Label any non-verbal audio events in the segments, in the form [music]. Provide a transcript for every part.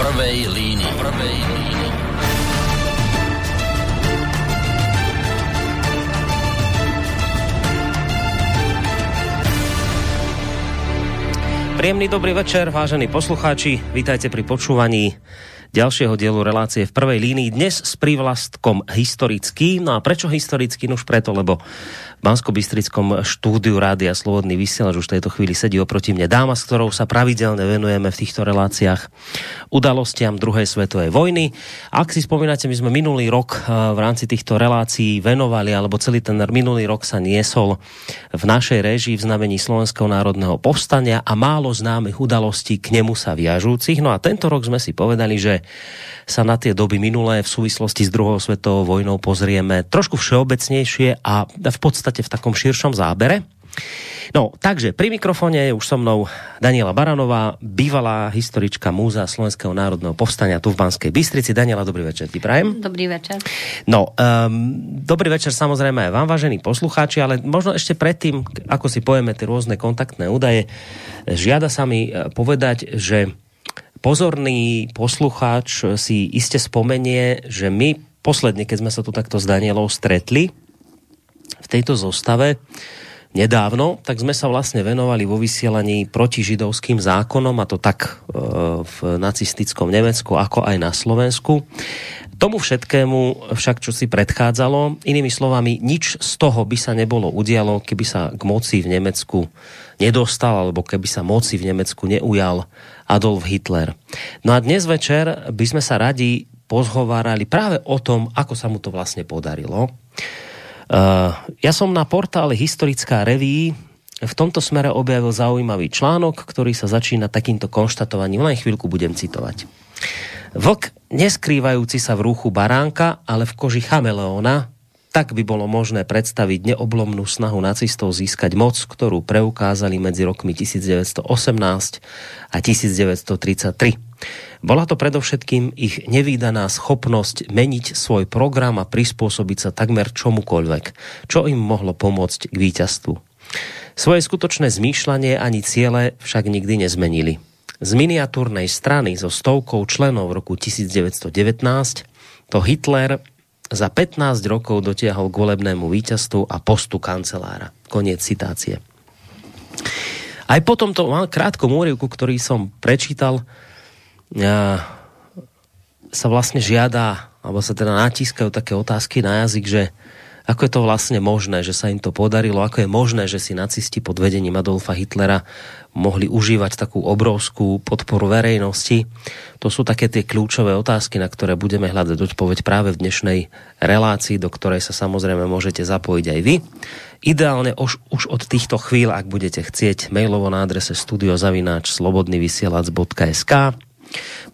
prvej línii. Prvej línii. Príjemný dobrý večer, vážení poslucháči. Vítajte pri počúvaní ďalšieho dielu relácie v prvej línii. Dnes s prívlastkom historický. No a prečo historický? Už preto, lebo v bansko štúdiu Rádia Slobodný vysielač už v tejto chvíli sedí oproti mne dáma, s ktorou sa pravidelne venujeme v týchto reláciách udalostiam druhej svetovej vojny. Ak si spomínate, my sme minulý rok eh, v rámci týchto relácií venovali, alebo celý ten minulý rok sa niesol v našej režii v znamení Slovenského národného povstania a málo známych udalostí k nemu sa viažúcich. No a tento rok sme si povedali, že sa na tie doby minulé v súvislosti s druhou svetovou vojnou pozrieme trošku všeobecnejšie a v podstate v takom širšom zábere. No, takže pri mikrofóne je už so mnou Daniela Baranová, bývalá historička Múza Slovenského národného povstania tu v Banskej Bystrici. Daniela, dobrý večer, ty prajem. Dobrý večer. No, um, dobrý večer samozrejme aj vám, vážení poslucháči, ale možno ešte predtým, ako si pojeme tie rôzne kontaktné údaje, žiada sa mi eh, povedať, že pozorný poslucháč si iste spomenie, že my posledne, keď sme sa tu takto s Danielou stretli v tejto zostave nedávno, tak sme sa vlastne venovali vo vysielaní proti židovským zákonom, a to tak e, v nacistickom Nemecku, ako aj na Slovensku. Tomu všetkému však, čo si predchádzalo, inými slovami, nič z toho by sa nebolo udialo, keby sa k moci v Nemecku nedostal, alebo keby sa moci v Nemecku neujal Adolf Hitler. No a dnes večer by sme sa radi pozhovárali práve o tom, ako sa mu to vlastne podarilo. Uh, ja som na portále Historická reví v tomto smere objavil zaujímavý článok, ktorý sa začína takýmto konštatovaním. Len chvíľku budem citovať. Vlk, neskrývajúci sa v rúchu baránka, ale v koži chameleóna, tak by bolo možné predstaviť neoblomnú snahu nacistov získať moc, ktorú preukázali medzi rokmi 1918 a 1933. Bola to predovšetkým ich nevýdaná schopnosť meniť svoj program a prispôsobiť sa takmer čomukoľvek, čo im mohlo pomôcť k víťazstvu. Svoje skutočné zmýšľanie ani ciele však nikdy nezmenili z miniatúrnej strany so stovkou členov v roku 1919 to Hitler za 15 rokov dotiahol k volebnému víťazstvu a postu kancelára. Koniec citácie. Aj po tomto krátkom úrivku, ktorý som prečítal, sa vlastne žiada, alebo sa teda natískajú také otázky na jazyk, že ako je to vlastne možné, že sa im to podarilo? Ako je možné, že si nacisti pod vedením Adolfa Hitlera mohli užívať takú obrovskú podporu verejnosti? To sú také tie kľúčové otázky, na ktoré budeme hľadať odpoveď práve v dnešnej relácii, do ktorej sa samozrejme môžete zapojiť aj vy. Ideálne už, už od týchto chvíľ, ak budete chcieť, mailovo na adrese studiozavináč slobodnyvysielac.sk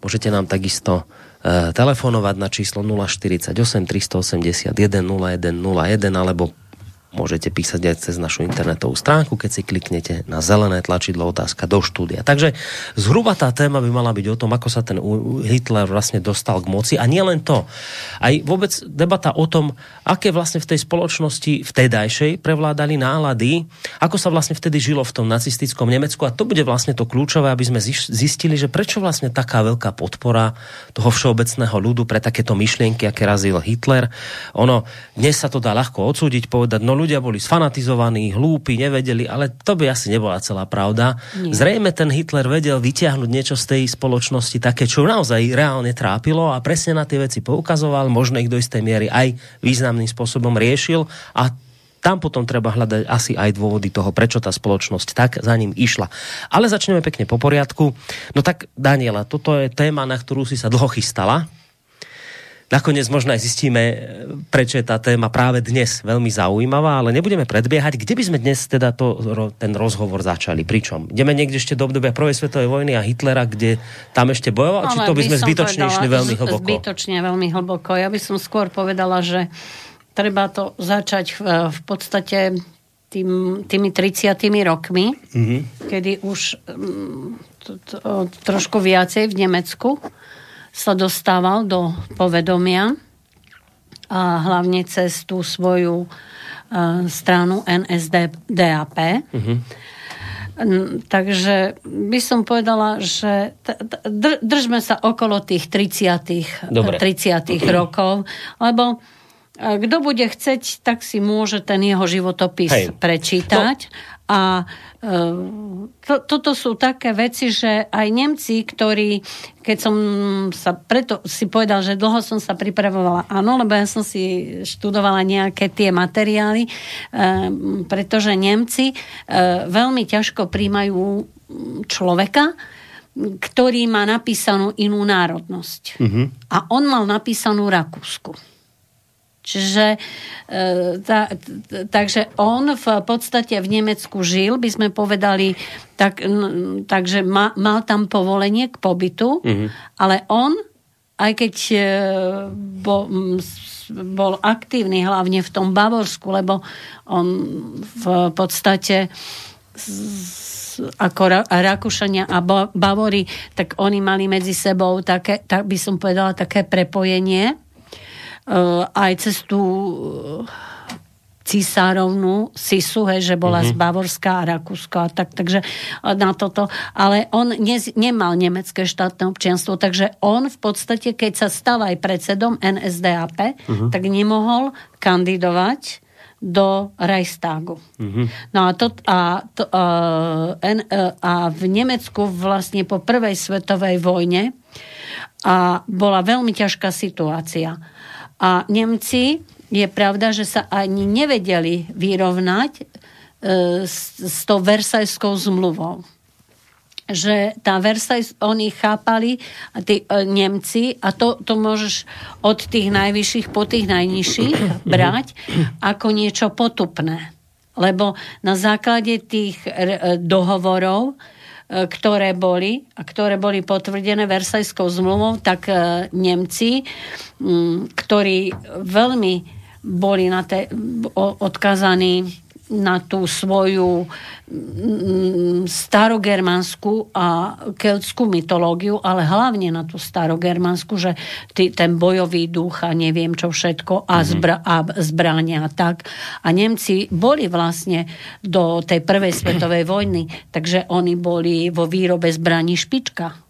Môžete nám takisto Eh, telefonovať na číslo 048 381 0101 alebo môžete písať aj cez našu internetovú stránku, keď si kliknete na zelené tlačidlo otázka do štúdia. Takže zhruba tá téma by mala byť o tom, ako sa ten Hitler vlastne dostal k moci. A nie len to. Aj vôbec debata o tom, aké vlastne v tej spoločnosti vtedajšej prevládali nálady, ako sa vlastne vtedy žilo v tom nacistickom Nemecku. A to bude vlastne to kľúčové, aby sme zistili, že prečo vlastne taká veľká podpora toho všeobecného ľudu pre takéto myšlienky, aké razil Hitler. Ono, dnes sa to dá ľahko odsúdiť, povedať, no ľudia boli sfanatizovaní, hlúpi, nevedeli, ale to by asi nebola celá pravda. Nie. Zrejme ten Hitler vedel vyťahnuť niečo z tej spoločnosti také, čo naozaj reálne trápilo a presne na tie veci poukazoval, možno ich do istej miery aj významným spôsobom riešil a tam potom treba hľadať asi aj dôvody toho, prečo tá spoločnosť tak za ním išla. Ale začneme pekne po poriadku. No tak, Daniela, toto je téma, na ktorú si sa dlho chystala. Nakoniec možno aj zistíme, prečo je tá téma práve dnes veľmi zaujímavá, ale nebudeme predbiehať. Kde by sme dnes teda to, ten rozhovor začali? Pričom? Ideme niekde ešte do obdobia Prvej svetovej vojny a Hitlera, kde tam ešte bojoval? či to by, by sme zbytočne povedala, išli veľmi hlboko? Zbytočne veľmi hlboko. Ja by som skôr povedala, že treba to začať v, v podstate tým, tými 30 rokmi, mm-hmm. kedy už um, to, to, trošku viacej v Nemecku sa dostával do povedomia a hlavne cez tú svoju uh, stranu NSDAP. Uh-huh. Mhm. Takže by som povedala, že držme sa okolo tých 30. Dobre. 30. [clears throat] rokov, lebo e, kto bude chceť, tak si môže ten jeho životopis Hej. prečítať. No. A e, to, toto sú také veci, že aj Nemci, ktorí, keď som sa, preto si povedal, že dlho som sa pripravovala, áno, lebo ja som si študovala nejaké tie materiály, e, pretože Nemci e, veľmi ťažko príjmajú človeka, ktorý má napísanú inú národnosť. Uh-huh. A on mal napísanú Rakúsku. Čiže e, tá, takže on v podstate v Nemecku žil, by sme povedali, tak, takže ma, mal tam povolenie k pobytu, mm-hmm. ale on, aj keď e, bol, bol aktívny hlavne v tom Bavorsku, lebo on v podstate ako Rakúšania a Bavory, tak oni mali medzi sebou také, tak by som povedala, také prepojenie aj cez tú eh, cisárovnú Sisu, hej, že bola mm-hmm. z Bavorska a Rakúska tak, takže eh, na toto. Ale on ne, nemal nemecké štátne občianstvo, takže on v podstate, keď sa stal aj predsedom NSDAP, mm-hmm. tak nemohol kandidovať do Reichstagu. Mm-hmm. No a, to, a, to, a, a v Nemecku vlastne po prvej svetovej vojne a bola veľmi ťažká situácia a Nemci, je pravda, že sa ani nevedeli vyrovnať e, s, s tou Versajskou zmluvou že tá Versailles, oni chápali, tí e, Nemci, a to, to môžeš od tých najvyšších po tých najnižších brať ako niečo potupné. Lebo na základe tých e, dohovorov ktoré boli a ktoré boli potvrdené Versajskou zmluvou, tak e, Nemci, ktorí veľmi boli na te, odkazaní na tú svoju mm, starogermanskú a keltskú mytológiu, ale hlavne na tú starogermanskú, že ty, ten bojový duch a neviem čo všetko a, mhm. zbra, a zbrania a tak. A Nemci boli vlastne do tej prvej svetovej vojny, takže oni boli vo výrobe zbraní špička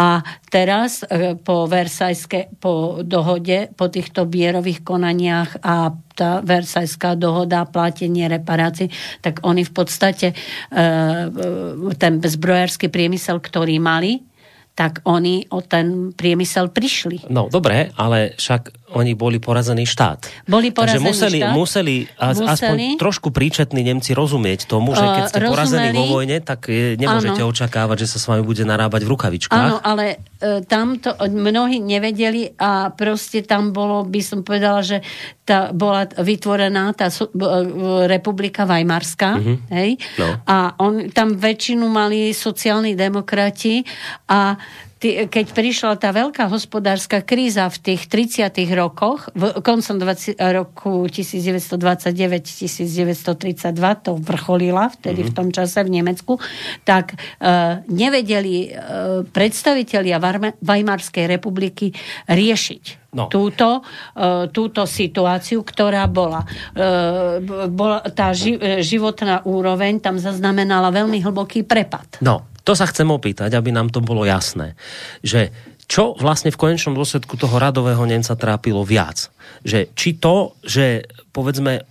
A teraz e, po Versajské, po dohode, po týchto bierových konaniach a tá Versajská dohoda, platenie reparácií, tak oni v podstate e, e, ten zbrojársky priemysel, ktorý mali, tak oni o ten priemysel prišli. No dobre, ale však oni boli porazený štát. Boli porazený Takže museli, štát. Museli, museli aspoň trošku príčetní Nemci rozumieť tomu, že keď ste uh, porazení vo vojne, tak nemôžete áno. očakávať, že sa s vami bude narábať v rukavičkách. Áno, ale uh, tam to mnohí nevedeli a proste tam bolo, by som povedala, že tá, bola vytvorená tá uh, republika Weimarská, uh-huh. hej? No. A on, tam väčšinu mali sociálni demokrati a keď prišla tá veľká hospodárska kríza v tých 30 rokoch, v koncom 20, roku 1929-1932 to vrcholila vtedy mm-hmm. v tom čase v Nemecku, tak uh, nevedeli uh, predstavitelia Weimarskej republiky riešiť no. túto, uh, túto situáciu, ktorá bola. Uh, bola tá ži, životná úroveň tam zaznamenala veľmi hlboký prepad. No, to sa chcem opýtať, aby nám to bolo jasné. Že čo vlastne v konečnom dôsledku toho radového Nemca trápilo viac? Že či to, že povedzme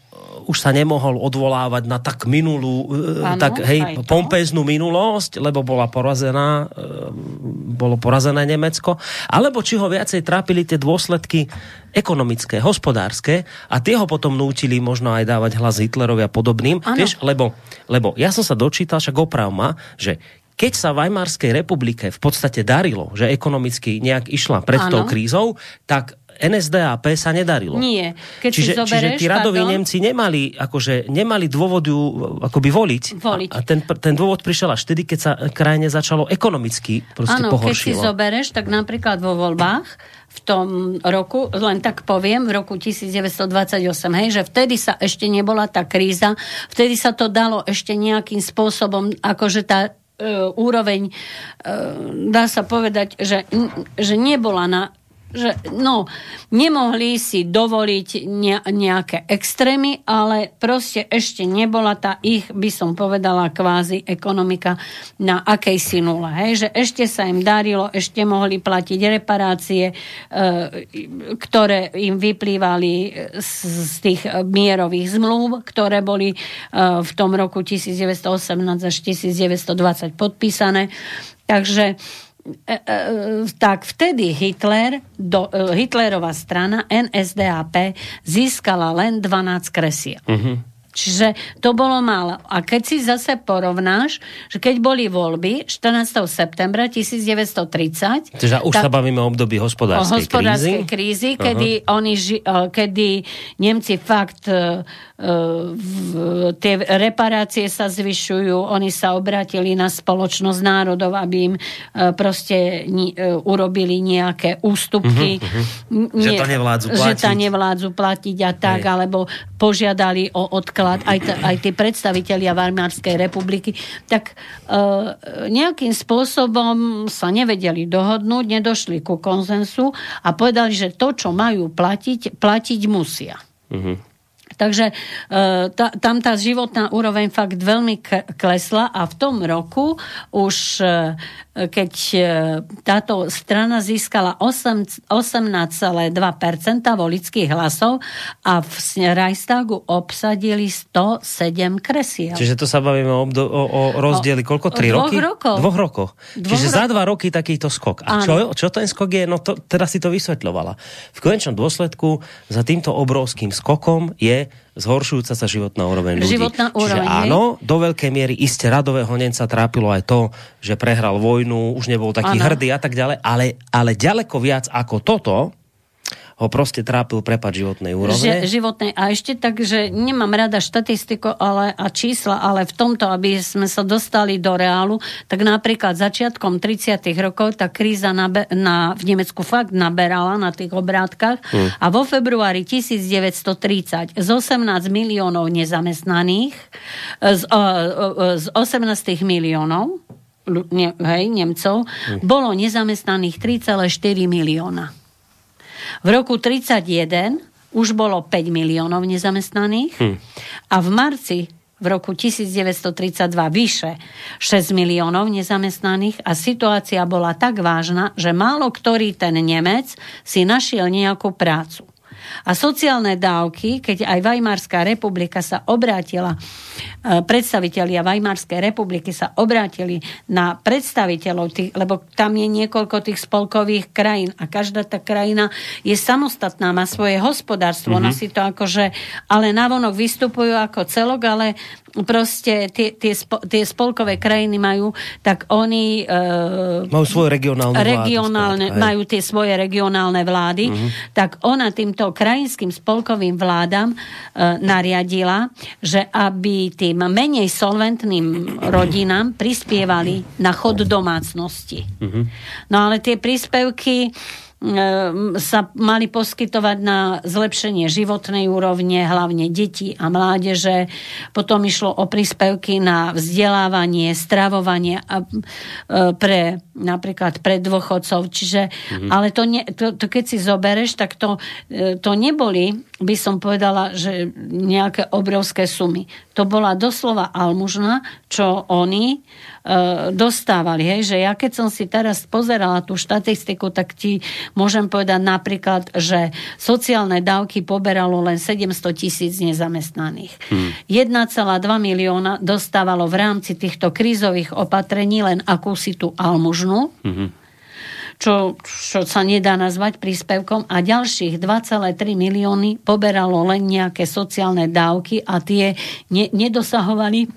už sa nemohol odvolávať na tak minulú, ano, e, tak hej, pompéznú minulosť, lebo bola porazená, e, bolo porazené Nemecko, alebo či ho viacej trápili tie dôsledky ekonomické, hospodárske a tie ho potom nútili možno aj dávať hlas Hitlerovi a podobným, vieš, lebo, lebo ja som sa dočítal, však oprav ma, že keď sa Weimarskej republike v podstate darilo, že ekonomicky nejak išla pred ano. tou krízou, tak NSDAP sa nedarilo. Nie. Keď čiže, si zobereš, čiže tí radoví pardon, Nemci nemali, akože, nemali dôvod ju akoby voliť. voliť. A, a ten, ten dôvod prišiel až vtedy, keď sa krajine začalo ekonomicky proste Áno, keď si zobereš, tak napríklad vo voľbách v tom roku, len tak poviem, v roku 1928, hej, že vtedy sa ešte nebola tá kríza, vtedy sa to dalo ešte nejakým spôsobom, akože tá E, úroveň, e, dá sa povedať, že, že nebola na že no, nemohli si dovoliť ne, nejaké extrémy, ale proste ešte nebola tá ich, by som povedala, kvázi ekonomika na akejsi nule. Hej? Že ešte sa im darilo, ešte mohli platiť reparácie, e, ktoré im vyplývali z, tých mierových zmluv, ktoré boli e, v tom roku 1918 až 1920 podpísané. Takže tak vtedy Hitler, do, e, Hitlerová strana NSDAP získala len 12 kresiel. Uh-huh. Čiže to bolo málo. A keď si zase porovnáš, že keď boli voľby 14. septembra 1930... Čiže už tak, sa bavíme o období hospodárskej, o hospodárskej krízy. krízy kedy, uh-huh. oni, kedy Nemci fakt tie reparácie sa zvyšujú, oni sa obratili na spoločnosť národov, aby im e, proste ni, e, urobili nejaké ústupky. Uh-huh, uh-huh. Že to nevládzu platiť. Že to nevládzu platiť a tak, Hej. alebo požiadali o odklad aj, t- aj tí predstavitelia Varmárskej republiky. Tak uh, nejakým spôsobom sa nevedeli dohodnúť, nedošli ku konzensu a povedali, že to, čo majú platiť, platiť musia. Uh-huh. Takže e, tá, tam tá životná úroveň fakt veľmi klesla a v tom roku už e, keď e, táto strana získala 18,2% volických hlasov a v Reichstagu obsadili 107 kresiel. Čiže to sa bavíme o, o, o rozdieli, koľko? 3 roky? Rokov. Dvoch rokov. Dvoch Čiže rokov. za dva roky takýto skok. A čo, čo ten skok je? No to, teraz si to vysvetľovala. V konečnom dôsledku za týmto obrovským skokom je zhoršujúca sa životná úroveň ľudí. Životná úroveň, Čiže áno, do veľkej miery iste radového Nemca trápilo aj to, že prehral vojnu, už nebol taký ano. hrdý a tak ďalej, ale, ale ďaleko viac ako toto, ho proste trápil prepad životnej úrovne. Že, životnej. A ešte tak, že nemám rada štatistiku ale, a čísla, ale v tomto, aby sme sa dostali do reálu, tak napríklad začiatkom 30 rokov tá kríza na, na, v Nemecku fakt naberala na tých obrátkach hmm. a vo februári 1930 z 18 miliónov nezamestnaných, z, z 18 miliónov ne, hej, Nemcov, hmm. bolo nezamestnaných 3,4 milióna. V roku 31 už bolo 5 miliónov nezamestnaných hmm. a v marci v roku 1932 vyše 6 miliónov nezamestnaných a situácia bola tak vážna, že málo ktorý ten Nemec si našiel nejakú prácu. A sociálne dávky, keď aj Weimarská republika sa obrátila, e, predstavitelia Weimarskej republiky sa obrátili na predstaviteľov tých, lebo tam je niekoľko tých spolkových krajín a každá tá krajina je samostatná, má svoje hospodárstvo, mm-hmm. si to akože, ale navonok vystupujú ako celok, ale proste tie, tie, spo, tie spolkové krajiny majú, tak oni... E, majú svoje regionálne vlády. Regionálne, majú tie svoje regionálne vlády. Uh-huh. Tak ona týmto krajinským spolkovým vládam e, nariadila, že aby tým menej solventným rodinám prispievali na chod domácnosti. Uh-huh. No ale tie príspevky sa mali poskytovať na zlepšenie životnej úrovne, hlavne detí a mládeže. Potom išlo o príspevky na vzdelávanie, stravovanie a e, pre napríklad pre dôchodcov. Čiže, mm-hmm. ale to, ne, to, to keď si zobereš, tak to, e, to neboli, by som povedala, že nejaké obrovské sumy. To bola doslova almužna, čo oni dostávali. Hej? Že ja keď som si teraz pozerala tú štatistiku, tak ti môžem povedať napríklad, že sociálne dávky poberalo len 700 tisíc nezamestnaných. Hmm. 1,2 milióna dostávalo v rámci týchto krízových opatrení len akúsi tú almužnu. Hmm čo, čo sa nedá nazvať príspevkom a ďalších 2,3 milióny poberalo len nejaké sociálne dávky a tie ne, nedosahovali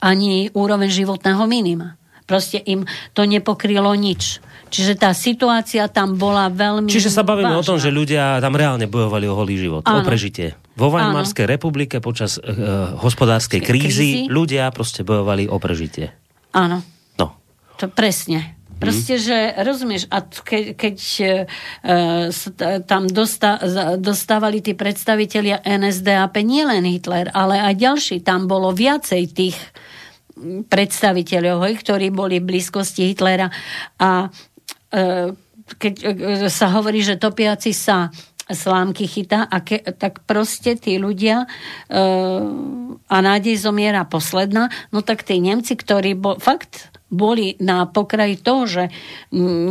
ani úroveň životného minima. Proste im to nepokrylo nič. Čiže tá situácia tam bola veľmi Čiže sa bavíme vážna. o tom, že ľudia tam reálne bojovali o holý život, ano. o prežitie. Vo Weimarskej republike počas uh, hospodárskej krízy, krízy ľudia proste bojovali o prežitie. Áno. No. To presne. Proste, že rozumieš, a ke, keď uh, tam dosta, dostávali tí predstavitelia NSDAP, nielen Hitler, ale aj ďalší, tam bolo viacej tých predstaviteľov, ktorí boli v blízkosti Hitlera. A uh, keď e, sa hovorí, že topiaci sa slámky chytá, a ke, tak proste tí ľudia e, a nádej zomiera posledná, no tak tí Nemci, ktorí bo, fakt boli na pokraji toho, že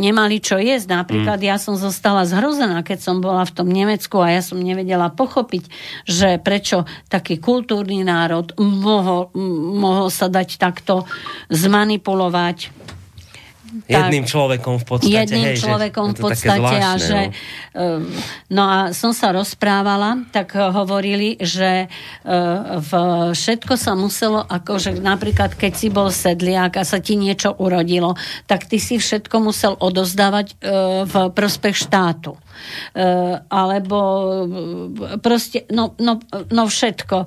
nemali čo jesť. Napríklad mm. ja som zostala zhrozená, keď som bola v tom Nemecku a ja som nevedela pochopiť, že prečo taký kultúrny národ mohol, mohol sa dať takto zmanipulovať jedným človekom v podstate. Jedným hej, človekom v podstate zvláštne, a že no. no a som sa rozprávala, tak hovorili, že eh, v všetko sa muselo, akože napríklad keď si bol sedliak a sa ti niečo urodilo, tak ty si všetko musel odozdávať eh, v prospech štátu. Uh, alebo proste, no, no, no všetko.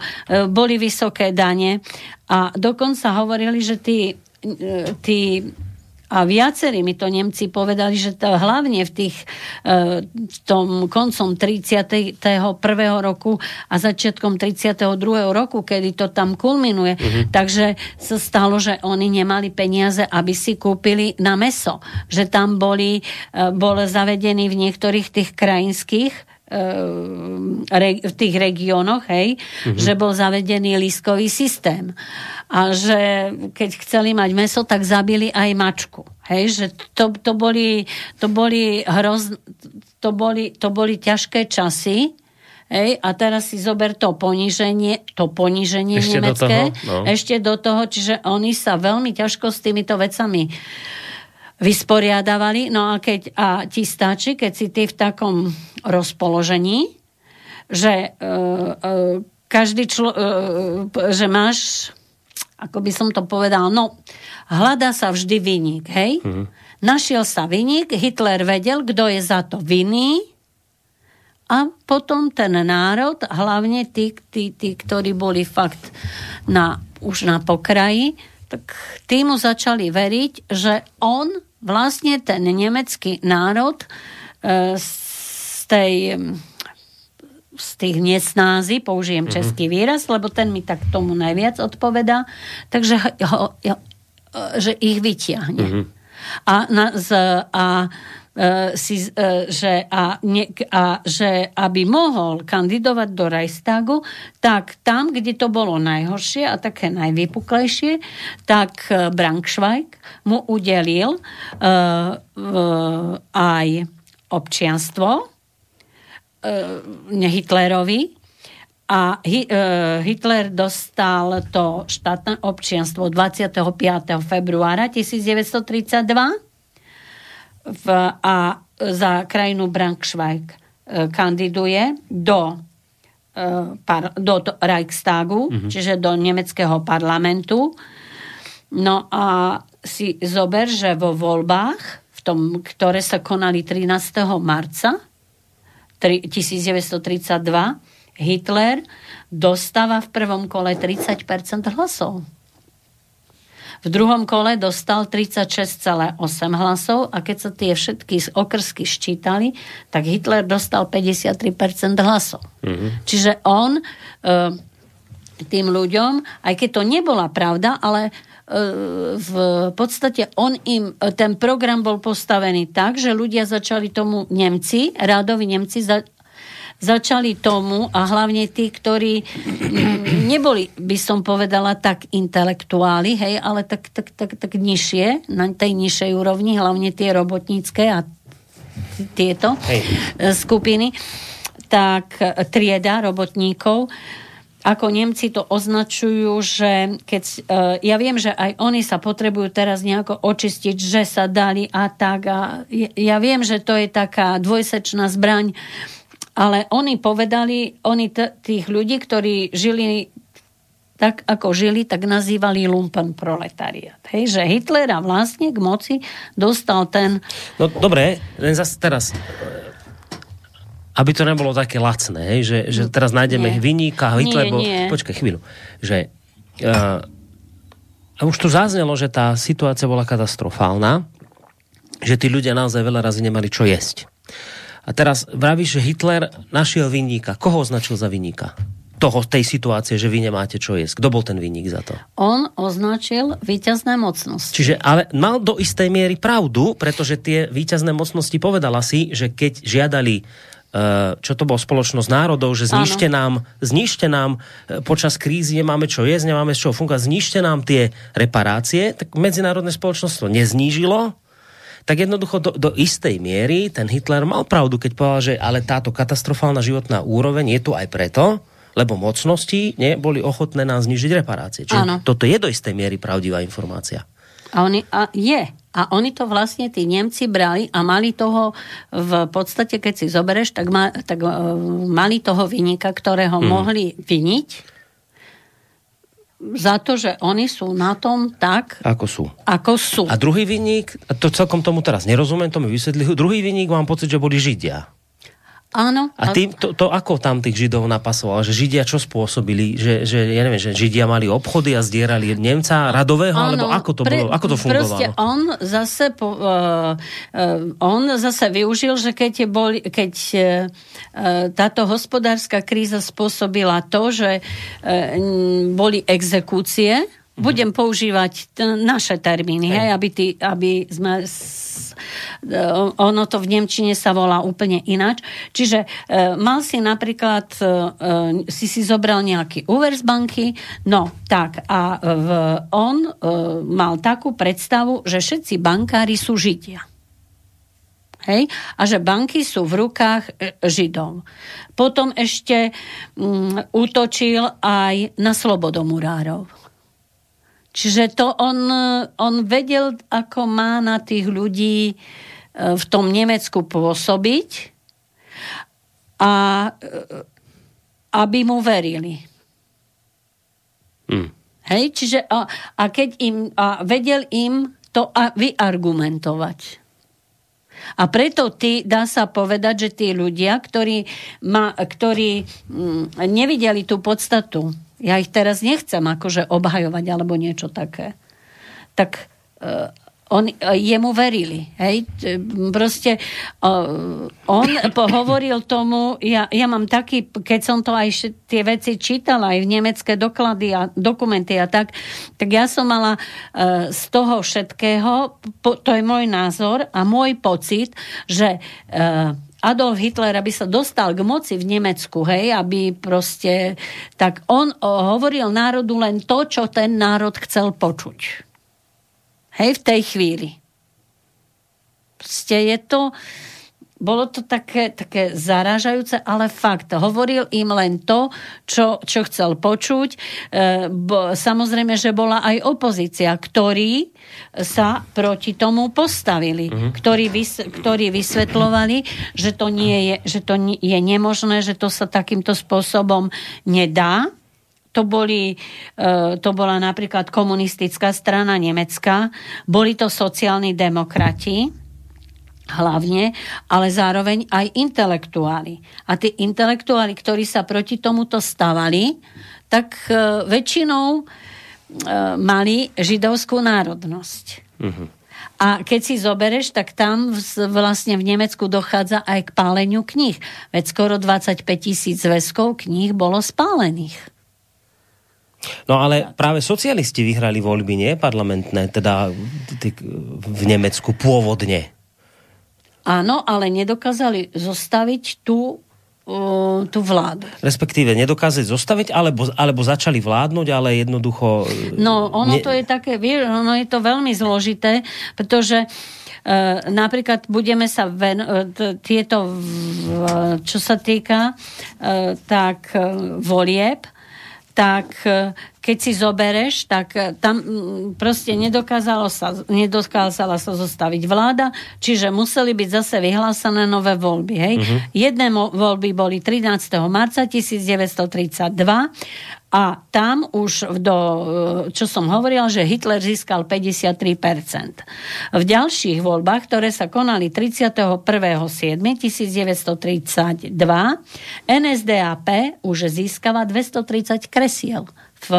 Boli vysoké dane a dokonca hovorili, že tí, tí a viacerí mi to Nemci povedali, že to hlavne v tých e, v tom koncom 31. roku a začiatkom 32. roku, kedy to tam kulminuje. Uh-huh. Takže sa stalo, že oni nemali peniaze, aby si kúpili na meso. Že tam boli, e, bol zavedení v niektorých tých krajinských v tých regiónoch, hej, uh-huh. že bol zavedený lískový systém. A že keď chceli mať meso, tak zabili aj mačku. Hej, že to, to, boli, to, boli hroz, to, boli, to boli ťažké časy, Hej, a teraz si zober to poníženie, to poníženie ešte nemecké, do toho, no. ešte do toho, čiže oni sa veľmi ťažko s týmito vecami vysporiadavali. No a keď a ti stačí, keď si ty v takom rozpoložení, že uh, uh, každý člo, uh, že máš, ako by som to povedal, no, hľadá sa vždy vynik, hej? Mm-hmm. Našiel sa vynik, Hitler vedel, kto je za to vinný a potom ten národ, hlavne tí, tí, tí ktorí boli fakt na, už na pokraji, tak tí mu začali veriť, že on vlastne ten nemecký národ e, z tej z tých nesnázy, použijem mm-hmm. český výraz, lebo ten mi tak tomu najviac odpovedá, takže ho, ho, že ich vytiahne. Mm-hmm. A, na, z, a E, si, e, že, a, ne, a že aby mohol kandidovať do Reichstagu, tak tam, kde to bolo najhoršie a také najvypuklejšie, tak e, Brankschweig mu udelil aj občianstvo Hitlerovi a Hitler dostal to štátne občianstvo 25. februára 1932 v, a za krajinu Brankschweig e, kandiduje do, e, par, do Reichstagu, mm-hmm. čiže do nemeckého parlamentu. No a si zober, že vo voľbách, v tom, ktoré sa konali 13. marca 1932, Hitler dostáva v prvom kole 30% hlasov. V druhom kole dostal 36,8 hlasov a keď sa tie všetky okrsky ščítali, tak Hitler dostal 53% hlasov. Mm-hmm. Čiže on e, tým ľuďom, aj keď to nebola pravda, ale e, v podstate on im, ten program bol postavený tak, že ľudia začali tomu Nemci, rádovi Nemci za, začali tomu a hlavne tí, ktorí neboli, by som povedala, tak intelektuáli, hej, ale tak, tak, tak, tak nižšie, na tej nižšej úrovni, hlavne tie robotnícke a tieto hej. skupiny, tak trieda robotníkov, ako Nemci to označujú, že keď, ja viem, že aj oni sa potrebujú teraz nejako očistiť, že sa dali a tak a ja viem, že to je taká dvojsečná zbraň, ale oni povedali, oni t- tých ľudí, ktorí žili tak, ako žili, tak nazývali lumpen proletariat. Hej, že Hitlera vlastne k moci dostal ten... No dobre, len zase teraz aby to nebolo také lacné, hej, že, že teraz nájdeme nie. vyníka, Hitler bol... Nie. Počkaj chvíľu. Že, uh, a už tu zaznelo, že tá situácia bola katastrofálna, že tí ľudia naozaj veľa razy nemali čo jesť. A teraz vravíš, že Hitler našiel vinníka. Koho označil za vinníka? toho, tej situácie, že vy nemáte čo jesť? Kto bol ten vinník za to? On označil víťazné mocnosti. Čiže ale mal do istej miery pravdu, pretože tie víťazné mocnosti povedala si, že keď žiadali Eh, čo to bol spoločnosť národov, že znište nám, znište nám eh, počas krízy nemáme čo jesť, nemáme z čoho fungovať, znište nám tie reparácie, tak medzinárodné spoločnosť to neznížilo, tak jednoducho do, do istej miery ten Hitler mal pravdu, keď povedal, že ale táto katastrofálna životná úroveň je tu aj preto, lebo mocnosti neboli ochotné nám znižiť reparácie. Čiže toto je do istej miery pravdivá informácia. A, oni, a je. A oni to vlastne, tí Nemci brali a mali toho v podstate, keď si zobereš, tak, ma, tak uh, mali toho vynika, ktorého mm. mohli vyniť za to, že oni sú na tom tak, ako sú. Ako sú. A druhý vinník, to celkom tomu teraz nerozumiem, to mi vysvetli, druhý vinník mám pocit, že boli Židia. Áno. A tým, to, to ako tam tých Židov napasoval? Že Židia čo spôsobili? Že, že ja neviem, že Židia mali obchody a zdierali Nemca radového? Áno, alebo ako to, pre, bolo, ako to fungovalo? Proste on zase, po, uh, uh, on zase využil, že keď, je boli, keď uh, táto hospodárska kríza spôsobila to, že uh, boli exekúcie, budem používať t- naše termíny, hej, aby, ty, aby sme... S, e, ono to v Nemčine sa volá úplne ináč. Čiže e, mal si napríklad, e, e, si si zobral nejaký úver z banky, no tak a v, on e, mal takú predstavu, že všetci bankári sú Židia. Hej? A že banky sú v rukách e, Židov. Potom ešte mm, útočil aj na slobodomurárov Čiže to on, on vedel, ako má na tých ľudí e, v tom Nemecku pôsobiť a e, aby mu verili. Hmm. Hej, čiže a, a keď im, a vedel im to a vyargumentovať. A preto ty, dá sa povedať, že tí ľudia, ktorí, ma, ktorí mm, nevideli tú podstatu ja ich teraz nechcem akože obhajovať alebo niečo také. Tak uh, on, uh, jemu verili. Hej? Proste uh, on [laughs] hovoril tomu, ja, ja mám taký, keď som to aj tie veci čítala, aj v nemecké doklady a dokumenty a tak, tak ja som mala uh, z toho všetkého, po, to je môj názor a môj pocit, že uh, Adolf Hitler, aby sa dostal k moci v Nemecku, hej, aby proste, tak on hovoril národu len to, čo ten národ chcel počuť. Hej, v tej chvíli. Proste je to, bolo to také, také zarážajúce, ale fakt, hovoril im len to, čo, čo chcel počuť. E, bo, samozrejme, že bola aj opozícia, ktorí sa proti tomu postavili, uh-huh. ktorí, vys, ktorí vysvetlovali, že to, nie je, že to je nemožné, že to sa takýmto spôsobom nedá. To, boli, e, to bola napríklad komunistická strana Nemecka, boli to sociálni demokrati, hlavne, ale zároveň aj intelektuáli. A tí intelektuáli, ktorí sa proti tomuto stavali, tak e, väčšinou e, mali židovskú národnosť. Uh-huh. A keď si zobereš, tak tam vlastne v Nemecku dochádza aj k páleniu kníh. Veď skoro 25 tisíc zväzkov kníh bolo spálených. No ale práve socialisti vyhrali voľby, nie parlamentné, teda v Nemecku pôvodne. Áno, ale nedokázali zostaviť tú tú vládu. Respektíve nedokázali zostaviť, alebo, alebo začali vládnuť, ale jednoducho... No, ono ne... to je také, ono je to veľmi zložité, pretože Uh, napríklad budeme sa ven, uh, tieto, uh, čo sa týka, tak volieb, tak keď si zobereš, tak eh, tam mm, proste nedokázalo sa, nedokázala sa zostaviť vláda, čiže museli byť zase vyhlásené nové voľby. Hej? Uh-huh. Jedné voľby boli 13. marca 1932 a tam už do, eh, čo som hovorila, že Hitler získal 53%. V ďalších voľbách, ktoré sa konali 31.7.1932, NSDAP už získava 230 kresiel v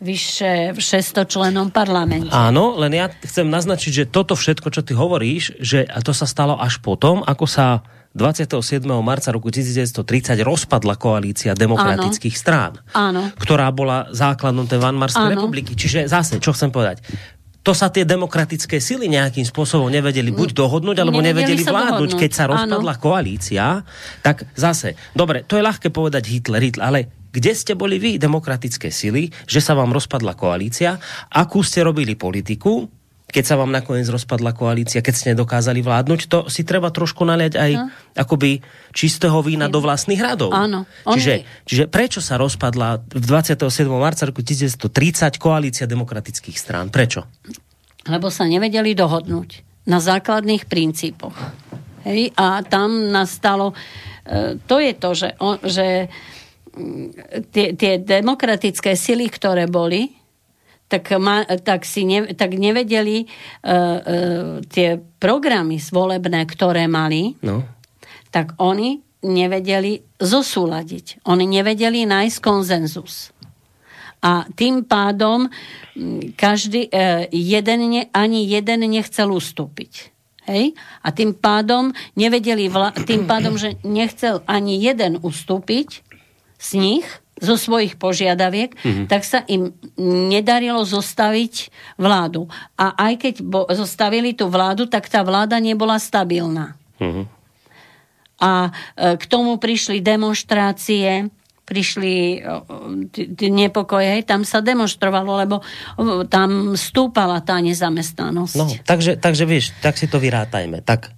vyše 600 členom parlamentu. Áno, len ja chcem naznačiť, že toto všetko, čo ty hovoríš, že to sa stalo až potom, ako sa 27. marca roku 1930 rozpadla koalícia demokratických Áno. strán, Áno. ktorá bola základom tej Vanmarskej Áno. republiky. Čiže zase, čo chcem povedať, to sa tie demokratické sily nejakým spôsobom nevedeli buď dohodnúť, alebo Nevedeli nevedeli vládnuť. dohodnúť. Keď sa rozpadla koalícia, tak zase, dobre, to je ľahké povedať Hitler, Hitler, ale kde ste boli vy, demokratické sily, že sa vám rozpadla koalícia, akú ste robili politiku, keď sa vám nakoniec rozpadla koalícia, keď ste nedokázali vládnuť, to si treba trošku naliať aj No. akoby čistého vína do vlastných radov. Áno. Čiže, čiže prečo sa rozpadla v 27. marca roku 1930 koalícia demokratických strán? Prečo? lebo sa nevedeli dohodnúť na základných princípoch. Hej? A tam nastalo, e, to je to, že, on, že tie, tie demokratické sily, ktoré boli, tak, ma, tak, si ne, tak nevedeli uh, uh, tie programy zvolebné, ktoré mali, No. tak oni nevedeli zosúľadiť. Oni nevedeli nájsť konzenzus. A tým pádom každý, e, jeden, ne, ani jeden nechcel ustúpiť. Hej? A tým pádom nevedeli, vla, tým pádom, že nechcel ani jeden ustúpiť z nich, zo svojich požiadaviek, mm-hmm. tak sa im nedarilo zostaviť vládu. A aj keď bo, zostavili tú vládu, tak tá vláda nebola stabilná. Mhm. A e, k tomu prišli demonstrácie, prišli t- nepokoje, tam sa demonstrovalo, lebo o, tam stúpala tá nezamestnanosť. No, takže, takže vieš, tak si to vyrátajme. Tak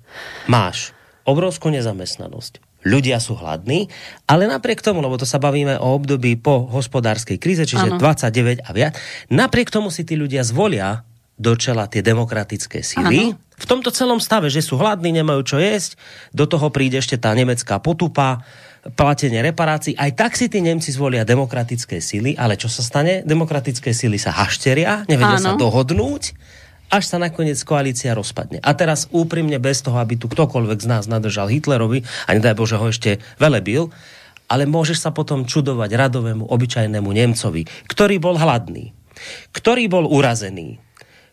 máš obrovskú nezamestnanosť. Ľudia sú hladní, ale napriek tomu, lebo to sa bavíme o období po hospodárskej kríze, čiže Áno. 29 a viac, napriek tomu si tí ľudia zvolia do čela tie demokratické sily. Áno. V tomto celom stave, že sú hladní, nemajú čo jesť, do toho príde ešte tá nemecká potupa, platenie reparácií. Aj tak si tí Nemci zvolia demokratické sily, ale čo sa stane? Demokratické sily sa hašteria, nevedia sa Áno. dohodnúť, až sa nakoniec koalícia rozpadne. A teraz úprimne bez toho, aby tu ktokoľvek z nás nadržal Hitlerovi, a nedaj Bože ho ešte velebil, ale môžeš sa potom čudovať radovému, obyčajnému Nemcovi, ktorý bol hladný, ktorý bol urazený,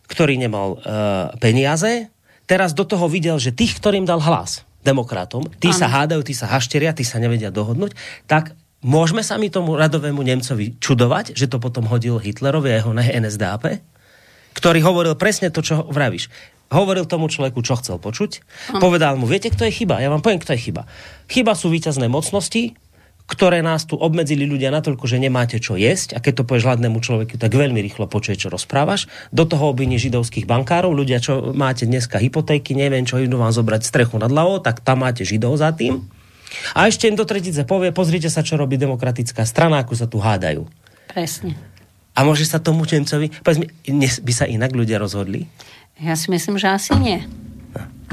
ktorý nemal uh, peniaze, teraz do toho videl, že tých, ktorým dal hlas, demokratom, tí Áno. sa hádajú, tí sa hašteria, tí sa nevedia dohodnúť, tak môžeme sa mi tomu radovému Nemcovi čudovať, že to potom hodil Hitlerovi a jeho NSDAP? Ktorý hovoril presne to, čo vravíš. Hovoril tomu človeku, čo chcel počuť. Povedal mu, viete, kto je chyba? Ja vám poviem, kto je chyba. Chyba sú víťazné mocnosti, ktoré nás tu obmedzili ľudia natoľko, že nemáte čo jesť a keď to povieš hladnému človeku, tak veľmi rýchlo počuje, čo rozprávaš. Do toho obviní židovských bankárov, ľudia, čo máte dneska hypotéky, neviem, čo idú vám zobrať strechu nad hlavou, tak tam máte židov za tým. A ešte im do tretice povie, pozrite sa, čo robí demokratická strana, ako sa tu hádajú. Presne. A môže sa tomu Nemcovi, povedz mi, dnes by sa inak ľudia rozhodli? Ja si myslím, že asi nie.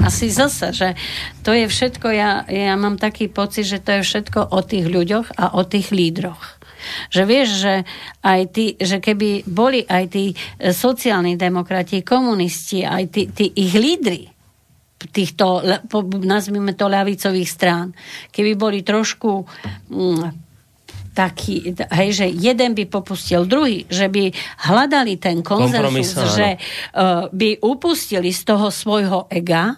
Asi zase, že to je všetko, ja, ja mám taký pocit, že to je všetko o tých ľuďoch a o tých lídroch. Že vieš, že, aj tí, že keby boli aj tí e, sociálni demokrati, komunisti, aj tí, tí ich lídry, týchto, nazvime to ľavicových strán, keby boli trošku mm, taký, hej, že jeden by popustil druhý, že by hľadali ten konzensus, že uh, by upustili z toho svojho ega,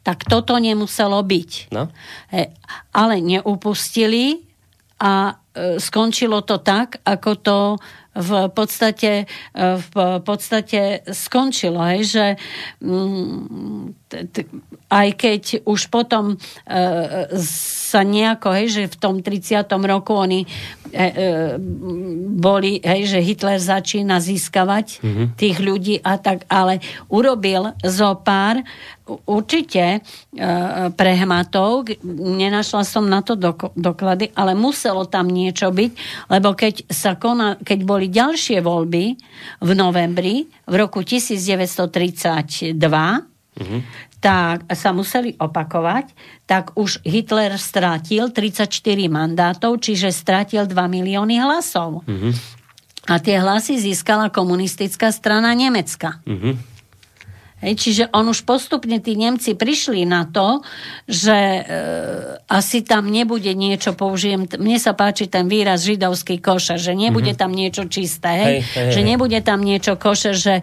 tak toto nemuselo byť. No. Hej, ale neupustili a e, skončilo to tak, ako to v podstate, e, v podstate skončilo, hej, že mm, aj keď už potom e, sa nejako, hej, že v tom 30. roku oni e, boli, hej, že Hitler začína získavať mm-hmm. tých ľudí a tak, ale urobil zo pár určite prehmatov, nenašla som na to dok- doklady, ale muselo tam niečo byť, lebo keď sa kona, keď boli ďalšie voľby v novembri v roku 1932, Mhm. tak sa museli opakovať, tak už Hitler strátil 34 mandátov, čiže strátil 2 milióny hlasov. Mhm. A tie hlasy získala komunistická strana Nemecka. Mhm. Hej, čiže on už postupne tí Nemci prišli na to, že e, asi tam nebude niečo, použijem, mne sa páči ten výraz židovský košer, že nebude tam niečo čisté, hej? Hej, hej, že hej. nebude tam niečo košer, že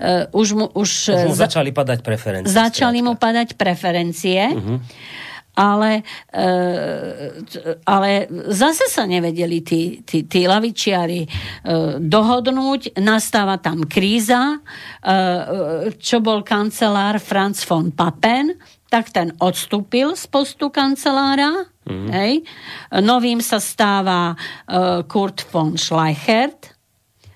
e, už mu, už, Už mu za- začali padať preferencie. začali mu padať preferencie. Mhm. Ale, e, ale zase sa nevedeli tí, tí, tí lavičiari e, dohodnúť, nastáva tam kríza, e, čo bol kancelár Franz von Papen, tak ten odstúpil z postu kancelára, mm. hej. Novým sa stáva Kurt von Schleichert,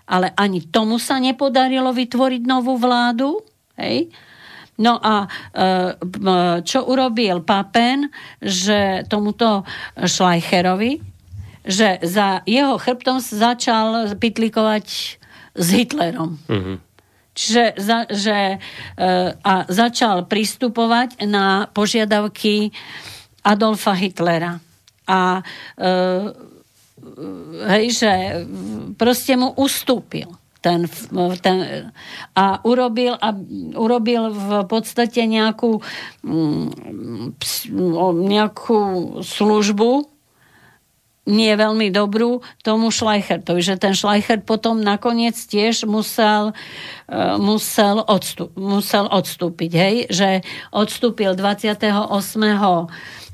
ale ani tomu sa nepodarilo vytvoriť novú vládu, hej. No a e, čo urobil Papen, že tomuto Schleicherovi, že za jeho chrbtom začal pitlikovať s Hitlerom. Mm-hmm. Čiže za, že, e, a začal pristupovať na požiadavky Adolfa Hitlera. A e, hej, že proste mu ustúpil ten, ten, a urobil, a urobil v podstate nejakú, mm, nejakú službu nie veľmi dobrú tomu Schleichertovi, že ten Schleichert potom nakoniec tiež musel, e, musel, odstup, musel odstúpiť, hej? že odstúpil 28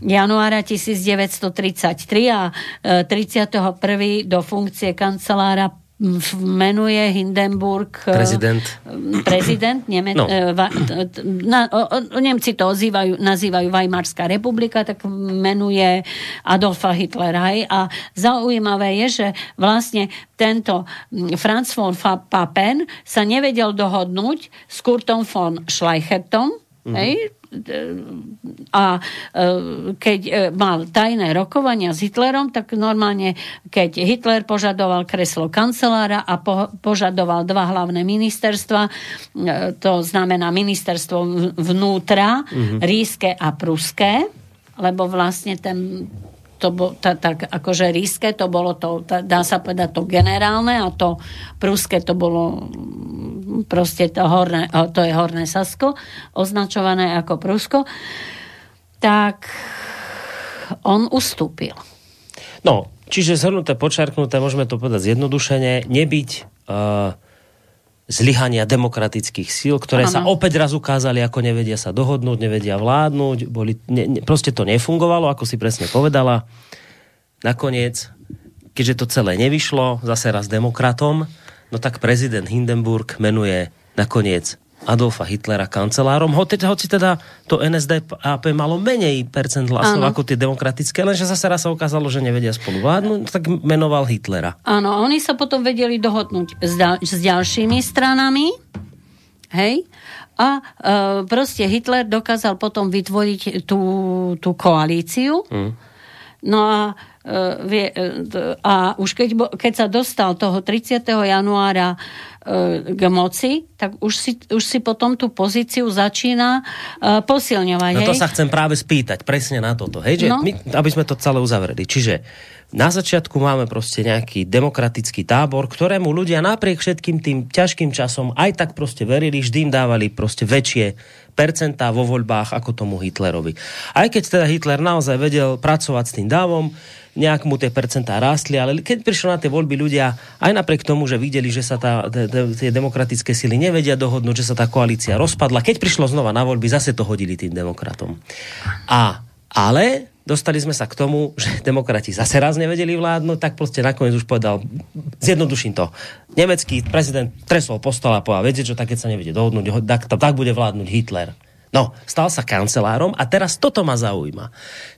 januára 1933 a 31. E, do funkcie kancelára menuje Hindenburg e, prezident, prezident Neme, no. E, va, na, o, o, Nemci to ozývajú, nazývajú Weimarská republika, tak menuje Adolfa Hitlera. Hej? A zaujímavé je, že vlastne tento Franz von Papen sa nevedel dohodnúť s Kurtom von Schleichertom, mm. hej? a e, keď e, mal tajné rokovania s Hitlerom, tak normálne, keď Hitler požadoval kreslo kancelára a po, požadoval dva hlavné ministerstva, e, to znamená ministerstvo vnútra, mm-hmm. ríske a pruské, lebo vlastne ten to bol, tá, tak akože ríske to bolo to, tá, dá sa povedať to generálne a to pruské to bolo proste to, horné, to je Horné Sasko, označované ako Prusko, tak on ustúpil. No, čiže zhrnuté, počarknuté, môžeme to povedať zjednodušene, nebyť uh, zlyhania demokratických síl, ktoré ano. sa opäť raz ukázali, ako nevedia sa dohodnúť, nevedia vládnuť, boli, ne, ne, proste to nefungovalo, ako si presne povedala. Nakoniec, keďže to celé nevyšlo, zase raz demokratom, no tak prezident Hindenburg menuje nakoniec Adolfa Hitlera kancelárom, hoci teda to NSDAP malo menej percent hlasov ano. ako tie demokratické, lenže zase raz sa ukázalo, že nevedia spolu vládnuť, tak menoval Hitlera. Áno, oni sa potom vedeli dohodnúť s, da- s ďalšími stranami, hej, a e, proste Hitler dokázal potom vytvoriť tú, tú koalíciu. Hmm. No a a už keď, keď sa dostal toho 30. januára e, k moci, tak už si, už si potom tú pozíciu začína e, posilňovať. No to hej? sa chcem práve spýtať, presne na toto. Hej? Že no? my, aby sme to celé uzavreli. Čiže na začiatku máme proste nejaký demokratický tábor, ktorému ľudia napriek všetkým tým ťažkým časom aj tak proste verili, vždy im dávali proste väčšie percentá vo voľbách ako tomu Hitlerovi. Aj keď teda Hitler naozaj vedel pracovať s tým dávom, nejak mu tie percentá rástli, ale keď prišlo na tie voľby ľudia, aj napriek tomu, že videli, že sa tá, tie demokratické sily nevedia dohodnúť, že sa tá koalícia rozpadla, keď prišlo znova na voľby, zase to hodili tým demokratom. A, ale dostali sme sa k tomu, že demokrati zase raz nevedeli vládnuť, tak proste nakoniec už povedal, zjednoduším to, nemecký prezident tresol postola a povedal, viete čo, tak keď sa nevedie dohodnúť, tak, tak bude vládnuť Hitler. No, stal sa kancelárom a teraz toto ma zaujíma.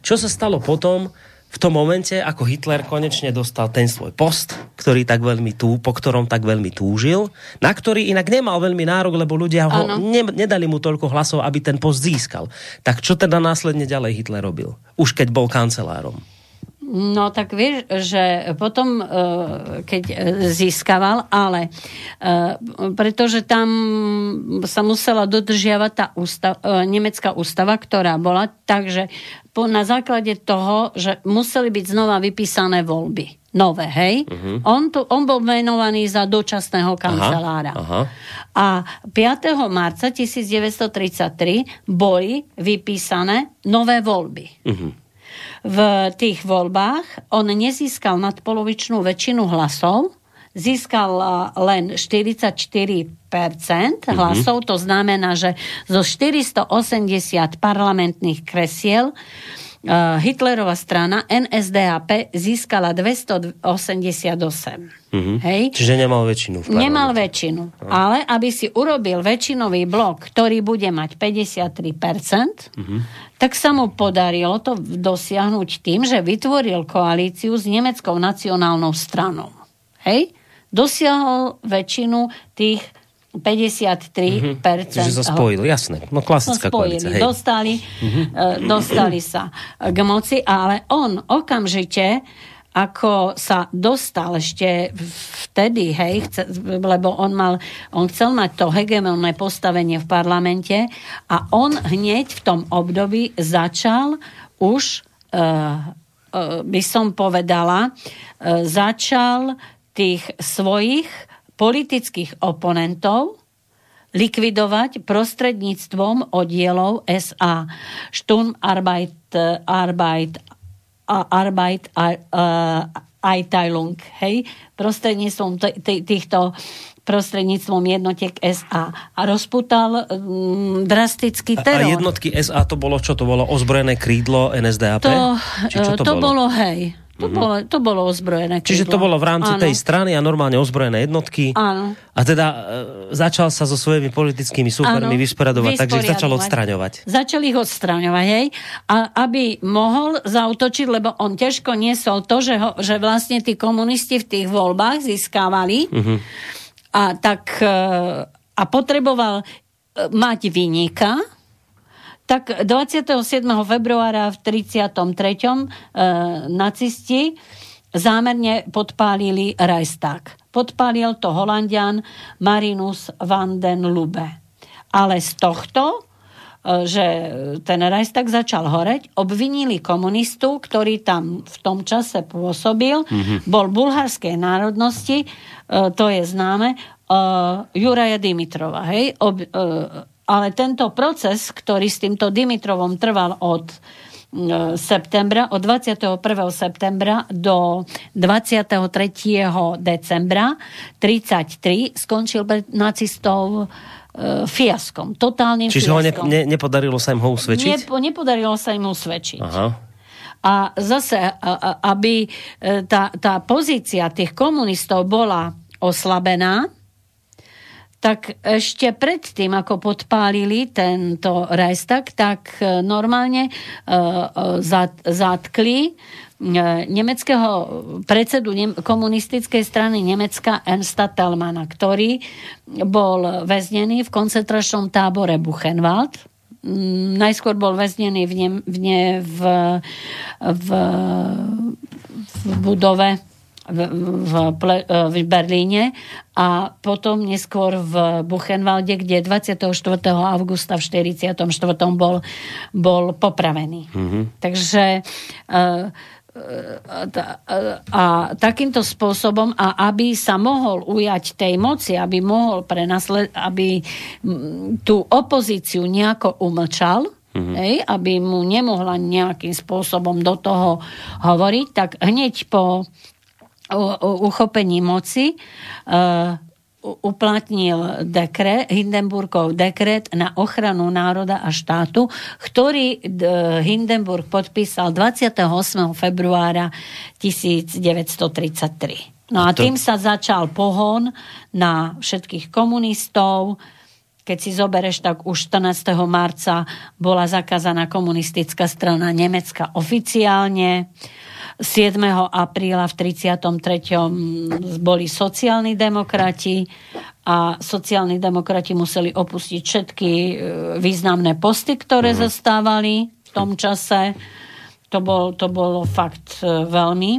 Čo sa stalo potom, v tom momente, ako Hitler konečne dostal ten svoj post, ktorý tak veľmi tú, po ktorom tak veľmi túžil, na ktorý inak nemal veľmi nárok, lebo ľudia ho ne, nedali mu toľko hlasov, aby ten post získal. Tak čo teda následne ďalej Hitler robil? Už keď bol kancelárom. No tak vieš, že potom, e, keď získaval, ale e, pretože tam sa musela dodržiavať tá ústav, e, nemecká ústava, ktorá bola, takže na základe toho, že museli byť znova vypísané voľby. Nové, hej? Uh-huh. On, tu, on bol menovaný za dočasného kancelára. Aha, aha. A 5. marca 1933 boli vypísané nové voľby. Uh-huh v tých voľbách on nezískal nadpolovičnú väčšinu hlasov, získal len 44% mm-hmm. hlasov, to znamená, že zo 480 parlamentných kresiel Hitlerová strana NSDAP získala 288. Mhm. Hej? Čiže nemal väčšinu v. Nemal väčšinu. Ale aby si urobil väčšinový blok, ktorý bude mať 53%, Mhm. tak sa mu podarilo to dosiahnuť tým, že vytvoril koalíciu s nemeckou nacionálnou stranou. Hej? Dosiahol väčšinu tých 53%. Čiže sa spojili, jasné. No klasická spojili, koalícia. Hej. dostali, eh, dostali sa k moci, ale on okamžite ako sa dostal ešte vtedy, hej, chce, lebo on, mal, on chcel mať to hegemonné postavenie v parlamente a on hneď v tom období začal už, uh, uh, by som povedala, uh, začal tých svojich politických oponentov likvidovať prostredníctvom oddielov SA. Sturmarbeit, Arbeit, Arbeit Einteilung, hej, prostredníctvom týchto prostredníctvom jednotiek SA a rozputal mm, drastický A, a teror. jednotky SA to bolo čo? To bolo ozbrojené krídlo NSDAP? to, Či čo to, to bolo, hej, to, mm-hmm. bolo, to bolo ozbrojené Čiže to krídlo. bolo v rámci Áno. tej strany a normálne ozbrojené jednotky. Áno. A teda e, začal sa so svojimi politickými súpermi Áno, vysporiadovať, takže ich začal odstraňovať. Začal ich odstraňovať, hej. A aby mohol zautočiť, lebo on ťažko niesol to, že, ho, že vlastne tí komunisti v tých voľbách získávali. Mhm. A tak e, a potreboval e, mať vynika, tak 27. februára v 33. E, nacisti zámerne podpálili Reichstag. Podpálil to Holandian Marinus van den Lube. Ale z tohto, e, že ten Reichstag začal horeť, obvinili komunistu, ktorý tam v tom čase pôsobil, mm-hmm. bol bulharskej národnosti, e, to je známe, Juraja Dimitrova. Hej? Ob, ale tento proces, ktorý s týmto Dimitrovom trval od uh, septembra, od 21. septembra do 23. decembra 33 skončil pre nacistov uh, fiaskom, totálnym Čiže ho ne, fiaskom. ne, nepodarilo sa im ho usvedčiť? Nepo, nepodarilo sa im usvedčiť. Aha. A zase, a- aby e, tá, tá pozícia tých komunistov bola oslabená, tak ešte predtým, ako podpálili tento Reichstag, tak e, normálne e, e, zat- zatkli nemeckého predsedu komunistickej strany Nemecka Ernsta Tellmana, ktorý bol väznený v koncentračnom tábore Buchenwald. Mm, Najskôr bol väznený v, ne- v, ne- v, v, v budove v, v, ple, v Berlíne a potom neskôr v Buchenwalde, kde 24. augusta v 44. bol, bol popravený. Mm-hmm. Takže uh, a takýmto spôsobom a aby sa mohol ujať tej moci, aby mohol prenasled, aby tú opozíciu nejako umlčal, mm-hmm. hej, aby mu nemohla nejakým spôsobom do toho hovoriť, tak hneď po uchopení moci uh, uplatnil dekret, Hindenburgov dekret na ochranu národa a štátu, ktorý d- Hindenburg podpísal 28. februára 1933. No a tým sa začal pohon na všetkých komunistov. Keď si zobereš, tak už 14. marca bola zakázaná komunistická strana Nemecka oficiálne. 7. apríla v 33. boli sociálni demokrati a sociálni demokrati museli opustiť všetky e, významné posty, ktoré mm. zastávali v tom čase. To, bol, to bolo fakt e, veľmi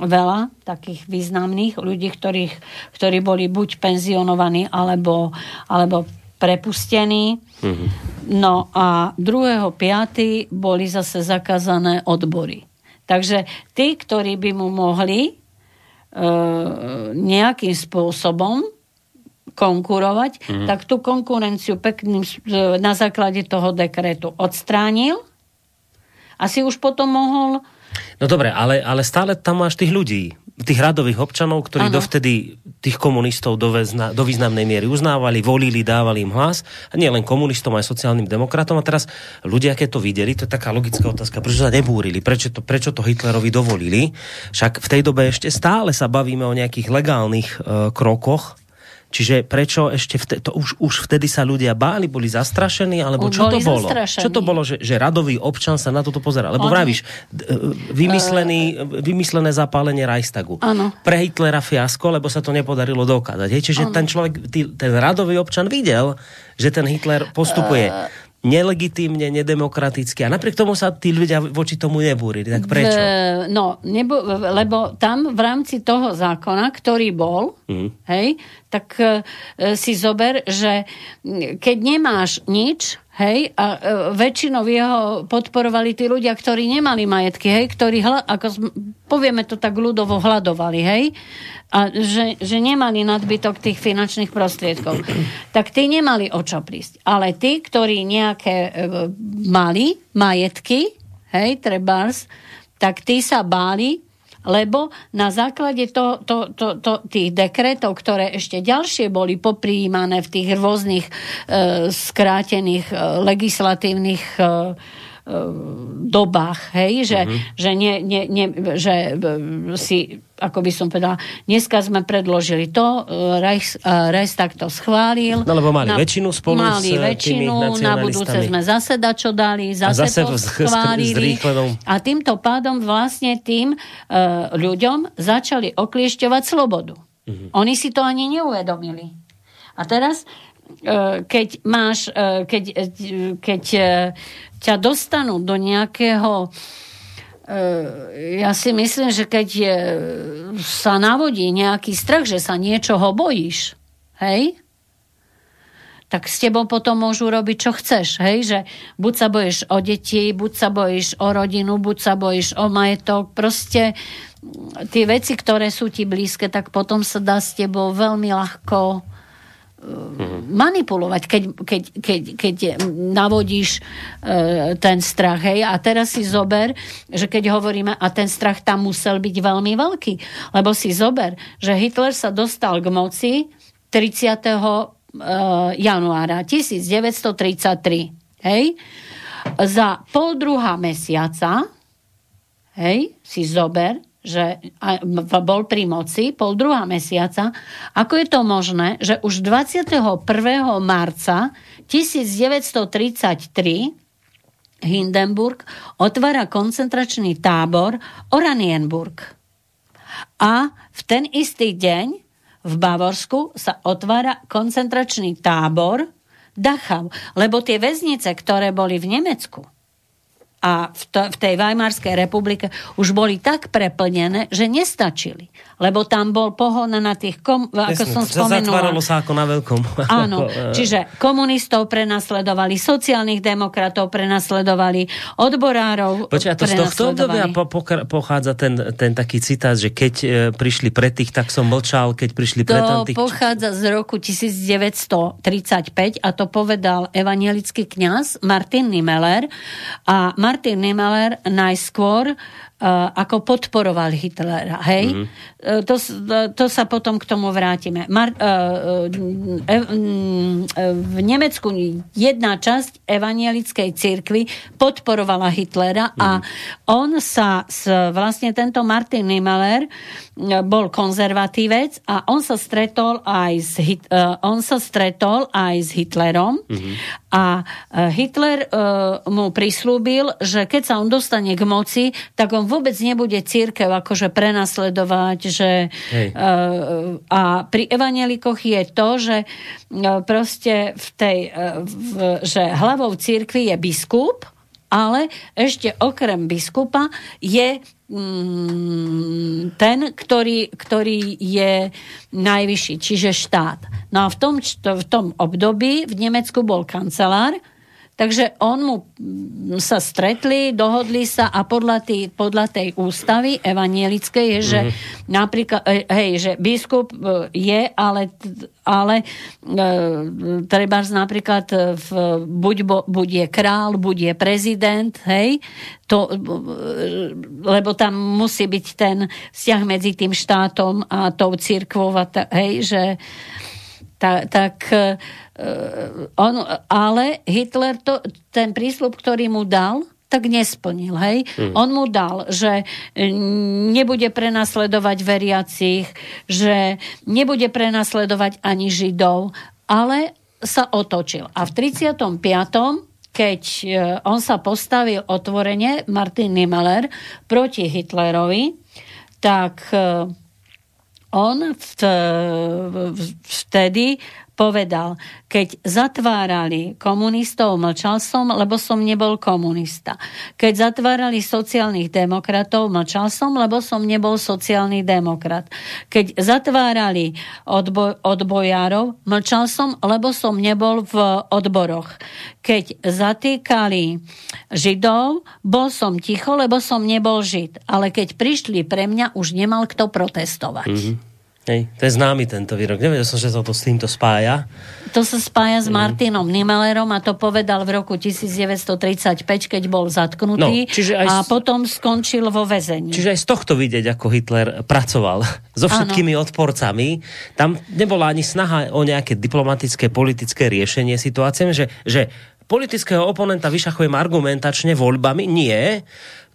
veľa takých významných ľudí, ktorých, ktorí boli buď penzionovaní alebo, alebo prepustení. Mm-hmm. No a 2.5. boli zase zakázané odbory. Takže tí, ktorí by mu mohli e, nejakým spôsobom konkurovať, mm. tak tú konkurenciu pekným, e, na základe toho dekretu odstránil a si už potom mohol No dobre, ale, ale stále tam máš tých ľudí tých radových občanov, ktorí ano. dovtedy tých komunistov do, väzna, do významnej miery uznávali, volili, dávali im hlas. A nie len komunistom, aj sociálnym demokratom. A teraz ľudia, keď to videli, to je taká logická otázka, prečo sa nebúrili, prečo to, prečo to Hitlerovi dovolili. Však v tej dobe ešte stále sa bavíme o nejakých legálnych e, krokoch, Čiže prečo ešte vtedy, to už, už vtedy sa ľudia báli, boli zastrašení, alebo čo to bolo? Čo to bolo, že, že radový občan sa na toto pozera? Lebo Oni... vravíš, e, vymyslený, uh... vymyslené zapálenie Reichstagu. Ano. Pre Hitlera fiasko, lebo sa to nepodarilo dokázať. Hej? Čiže ano. ten človek, ten radový občan videl, že ten Hitler postupuje uh nelegitímne, nedemokraticky. A napriek tomu sa tí ľudia voči tomu nebúrili. Tak prečo? V, no, nebo, lebo tam v rámci toho zákona, ktorý bol, mm. hej, tak e, si zober, že keď nemáš nič, hej, a e, väčšinou jeho podporovali tí ľudia, ktorí nemali majetky, hej, ktorí, hla, ako povieme to tak ľudovo, hľadovali, hej, a že, že nemali nadbytok tých finančných prostriedkov. [clears throat] Tak tí nemali o čo prísť. Ale tí, ktorí nejaké e, mali majetky, hej, trebárs, tak tí sa báli, lebo na základe to, to, to, to, tých dekretov, ktoré ešte ďalšie boli popríjmané v tých rôznych e, skrátených e, legislatívnych e, dobách, hej, že, uh-huh. že, nie, nie, nie, že si, ako by som povedala, dneska sme predložili to, Reich, Reichstag to schválil. No lebo mali na, väčšinu spolu mali s väčšinu, na budúce sme zase čo dali, zase, zase to schválili. A týmto pádom vlastne tým uh, ľuďom začali okliešťovať slobodu. Uh-huh. Oni si to ani neuvedomili. A teraz keď máš, e, keď, e, keď ťa dostanú do nejakého ja si myslím, že keď sa navodí nejaký strach, že sa niečoho bojíš, hej, tak s tebou potom môžu robiť, čo chceš. Hej? Že buď sa bojíš o deti, buď sa bojíš o rodinu, buď sa bojíš o majetok. Proste tie veci, ktoré sú ti blízke, tak potom sa dá s tebou veľmi ľahko manipulovať, keď, keď, keď, keď navodíš e, ten strach. Hej? A teraz si zober, že keď hovoríme, a ten strach tam musel byť veľmi veľký, lebo si zober, že Hitler sa dostal k moci 30. E, januára 1933. Hej? Za pol druhá mesiaca hej, si zober, že bol pri moci pol druhá mesiaca. Ako je to možné, že už 21. marca 1933 Hindenburg otvára koncentračný tábor Oranienburg. A v ten istý deň v Bavorsku sa otvára koncentračný tábor Dachau, lebo tie väznice, ktoré boli v Nemecku, a v, to, v tej Weimarskej republike už boli tak preplnené, že nestačili. Lebo tam bol pohon na tých, kom, ako som spomenula. Zatváralo sa ako na veľkom. [laughs] Áno, [laughs] čiže komunistov prenasledovali, sociálnych demokratov prenasledovali, odborárov Počkaj, to z tohto obdobia po, po, pochádza ten, ten taký citát, že keď e, prišli pre tých, tak som mlčal, keď prišli pre tých... To pochádza z roku 1935 a to povedal evangelický kňaz Martin Nimeller a Martin Niemöller najskôr ako podporoval Hitlera. Hej? Mm-hmm. To, to sa potom k tomu vrátime. Mar, uh, v Nemecku jedna časť evanielickej cirkvi podporovala Hitlera mm-hmm. a mhm. on sa, s, vlastne tento Martin Niemöller bol konzervatívec a on sa stretol aj s, on sa stretol aj s Hitlerom mm-hmm. a Hitler mu prislúbil, že keď sa on dostane k moci, tak on vôbec nebude církev akože prenasledovať, že Hej. Uh, a pri evanelikoch je to, že uh, proste v tej, uh, v, že hlavou církvy je biskup, ale ešte okrem biskupa je mm, ten, ktorý, ktorý je najvyšší, čiže štát. No a v tom, v tom období v Nemecku bol kancelár, Takže on mu mm, sa stretli, dohodli sa a podľa, tý, podľa tej ústavy evanielickej je, že mm-hmm. napríklad, e, hej, že biskup e, je, ale, ale e, treba napríklad v, buď, buď je král, buď je prezident, hej, to, lebo tam musí byť ten vzťah medzi tým štátom a tou církvou, hej, že ta, tak uh, on, ale Hitler to, ten prísľub, ktorý mu dal, tak nesplnil. Hej? Hmm. On mu dal, že nebude prenasledovať veriacich, že nebude prenasledovať ani Židov, ale sa otočil. A v 35 keď e, on sa postavil otvorene, Martin Niemöller, proti Hitlerovi, tak e, on vtedy povedal, keď zatvárali komunistov, mlčal som, lebo som nebol komunista. Keď zatvárali sociálnych demokratov, mlčal som, lebo som nebol sociálny demokrat. Keď zatvárali odboj, odbojárov, mlčal som, lebo som nebol v odboroch. Keď zatýkali židov, bol som ticho, lebo som nebol žid. Ale keď prišli pre mňa, už nemal kto protestovať. Mm-hmm. Hej, to je známy tento výrok. Nevedel som, že sa to s týmto spája. To sa spája s mhm. Martinom mm. Nimelerom a to povedal v roku 1935, keď bol zatknutý no, čiže aj a potom skončil vo väzení. Čiže aj z tohto vidieť, ako Hitler pracoval [laughs] so všetkými ano. odporcami. Tam nebola ani snaha o nejaké diplomatické, politické riešenie situácie, že, že politického oponenta vyšachujem argumentačne voľbami. Nie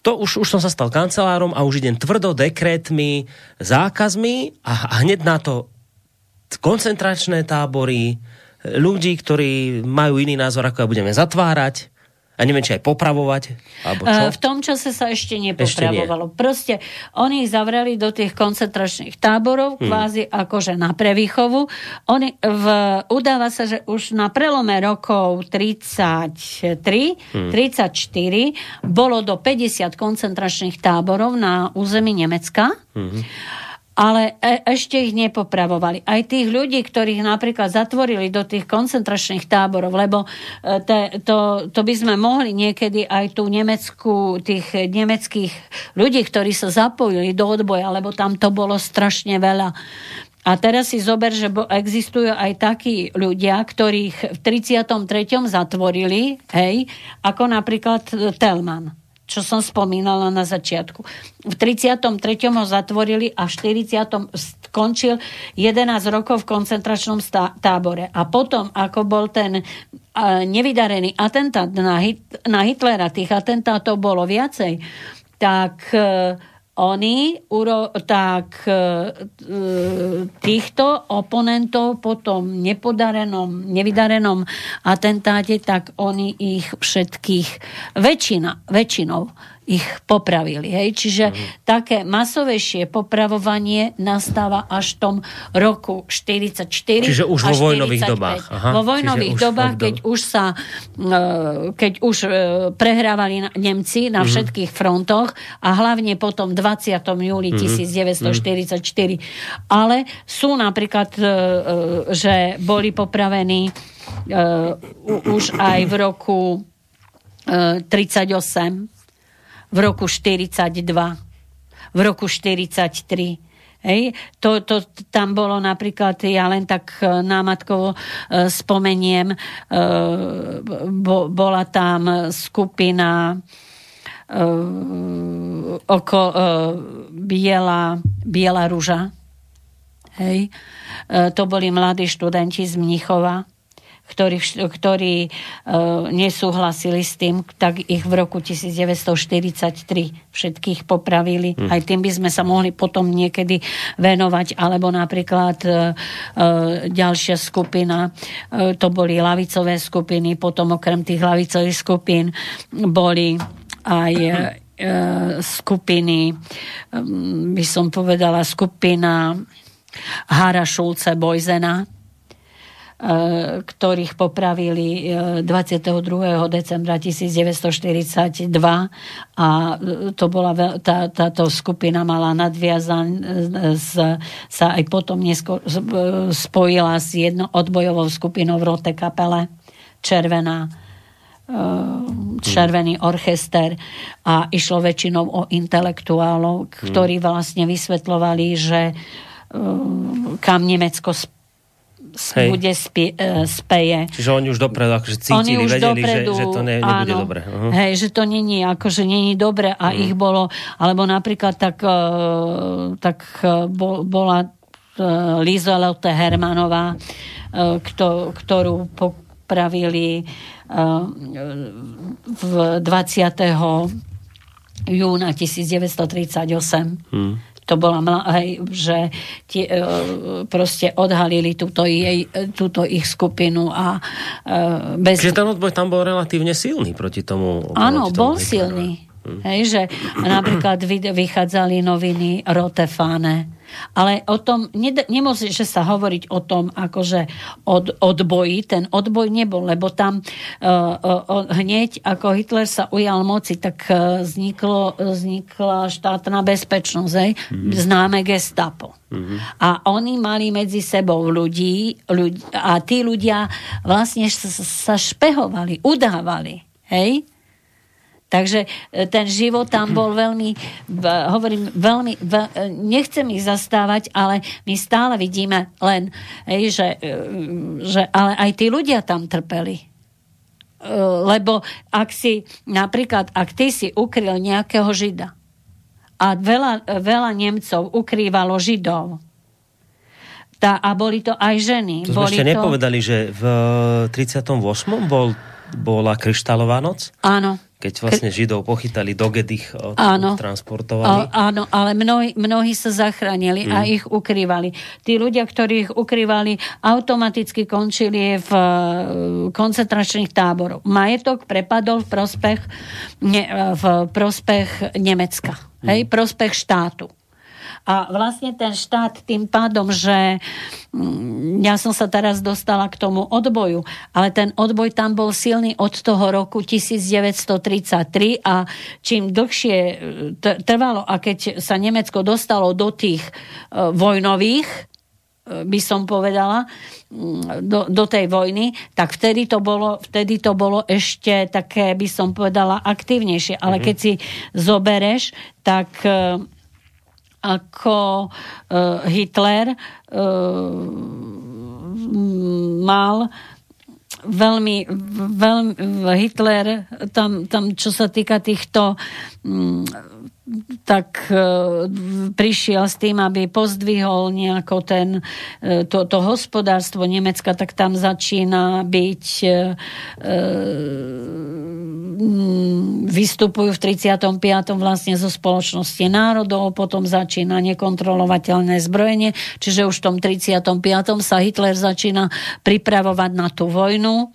to už, už som sa stal kancelárom a už idem tvrdo dekrétmi, zákazmi a, a hneď na to koncentračné tábory, ľudí, ktorí majú iný názor, ako ja budeme zatvárať a neviem, či aj popravovať, alebo čo? V tom čase sa ešte nepopravovalo. Ešte nie. Proste oni ich zavreli do tých koncentračných táborov, hmm. kvázi akože na prevýchovu. Oni v, udáva sa, že už na prelome rokov 33, hmm. 34 bolo do 50 koncentračných táborov na území Nemecka. Hmm ale e- ešte ich nepopravovali. Aj tých ľudí, ktorých napríklad zatvorili do tých koncentračných táborov, lebo e, te, to, to by sme mohli niekedy aj tú nemeckú, tých nemeckých ľudí, ktorí sa zapojili do odboja, lebo tam to bolo strašne veľa. A teraz si zober, že existujú aj takí ľudia, ktorých v 33. zatvorili, hej, ako napríklad Telman čo som spomínala na začiatku. V 33. ho zatvorili a v 40. skončil 11 rokov v koncentračnom tábore. A potom, ako bol ten nevydarený atentát na, Hit- na Hitlera, tých atentátov bolo viacej, tak uh, oni uro, tak e, týchto oponentov po tom nepodarenom, nevydarenom atentáte, tak oni ich všetkých väčšina, väčšinou ich popravili. Hej? Čiže mm. také masovejšie popravovanie nastáva až v tom roku 44. Čiže už vo vojnových 45. dobách. Aha, vo vojnových dobách, už keď už sa e, keď už e, prehrávali Nemci na mm. všetkých frontoch a hlavne potom 20. júli mm. 1944. Ale sú napríklad, e, že boli popravení už aj v roku 38 v roku 42, v roku 43. Hej. To, to, tam bolo napríklad, ja len tak e, námatkovo e, spomeniem, e, bo, bola tam skupina oko, biela, biela ruža. Hej. To boli mladí študenti z Mnichova ktorí, ktorí uh, nesúhlasili s tým, tak ich v roku 1943 všetkých popravili. Hmm. Aj tým by sme sa mohli potom niekedy venovať, alebo napríklad uh, ďalšia skupina, uh, to boli lavicové skupiny, potom okrem tých lavicových skupín boli aj skupiny, by som povedala, skupina Hara Šulce Bojzena, ktorých popravili 22. Eh, decembra 1942 a eh, to bola, tá, táto skupina mala nadviazan, sa aj potom neskôr spojila s jedno odbojovou skupinou v Rote kapele Červená červený orchester a išlo väčšinou o intelektuálov, ktorí vlastne vysvetľovali, že kam Nemecko Hej. bude spie, uh, speje. Čiže oni už dopredu akože cítili, oni už vedeli, dopredu, že, že to ne, nebude áno, dobre. Uh-huh. Hej, že to není, akože není dobre a uh-huh. ich bolo, alebo napríklad tak, uh, tak uh, bol, bola uh, Lizoleute Hermanová, uh, kto, ktorú popravili uh, v 20. júna 1938. Hmm to bola, hej, že tie, e, proste odhalili túto, jej, túto ich skupinu a e, bez... Čiže ten odboj tam bol relatívne silný proti tomu? Áno, bol silný. Hmm. Hej, že napríklad vychádzali noviny Rotefane, ale o tom, nemôže sa hovoriť o tom, akože od, odboji, ten odboj nebol, lebo tam uh, uh, hneď, ako Hitler sa ujal moci, tak uh, vzniklo, vznikla štátna bezpečnosť, mm-hmm. známe gestapo. Mm-hmm. A oni mali medzi sebou ľudí, ľudí a tí ľudia vlastne sa špehovali, udávali. Hej? Takže e, ten život tam bol veľmi, hovorím, veľmi, nechcem ich zastávať, ale my stále vidíme len, že, e, že ale aj tí ľudia tam trpeli. E, lebo ak si, napríklad, ak ty si ukryl nejakého žida a veľa, veľa Nemcov ukrývalo židov, tá, a boli to aj ženy. To sme ešte to... nepovedali, že v 38. bol, bola kryštálová noc? Áno keď vlastne Židov pochytali do Gedich, áno, transportovali. Áno, ale mnohí, mnohí sa zachránili mm. a ich ukrývali. Tí ľudia, ktorí ich ukrývali, automaticky končili v uh, koncentračných táboroch. Majetok prepadol v prospech, ne, v prospech Nemecka. Mm. Hej, prospech štátu. A vlastne ten štát tým pádom, že mm, ja som sa teraz dostala k tomu odboju, ale ten odboj tam bol silný od toho roku 1933 a čím dlhšie e, trvalo a keď sa Nemecko dostalo do tých e, vojnových e, by som povedala, mm, do, do tej vojny, tak vtedy to, bolo, vtedy to bolo ešte také, by som povedala, aktívnejšie. Ale mm-hmm. keď si zobereš, tak ako uh, Hitler uh, mal veľmi, veľmi Hitler tam, tam čo sa týka týchto um, tak e, prišiel s tým, aby pozdvihol nejako ten, e, to, to hospodárstvo Nemecka, tak tam začína byť e, vystupujú v 35. vlastne zo spoločnosti národov, potom začína nekontrolovateľné zbrojenie, čiže už v tom 35. sa Hitler začína pripravovať na tú vojnu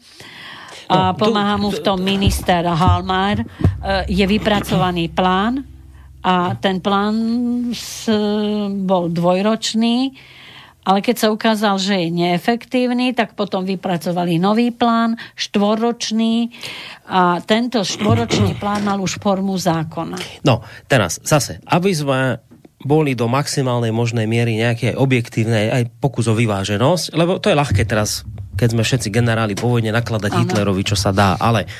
a no, pomáha mu v tom minister Halmar. Je vypracovaný plán, a ten plán bol dvojročný, ale keď sa ukázal, že je neefektívny, tak potom vypracovali nový plán, štvorročný a tento štvoročný [clears throat] plán mal už formu zákona. No, teraz zase, aby sme boli do maximálnej možnej miery nejaké objektívnej aj pokus o vyváženosť, lebo to je ľahké teraz, keď sme všetci generáli po vojne nakladať ano. Hitlerovi, čo sa dá, ale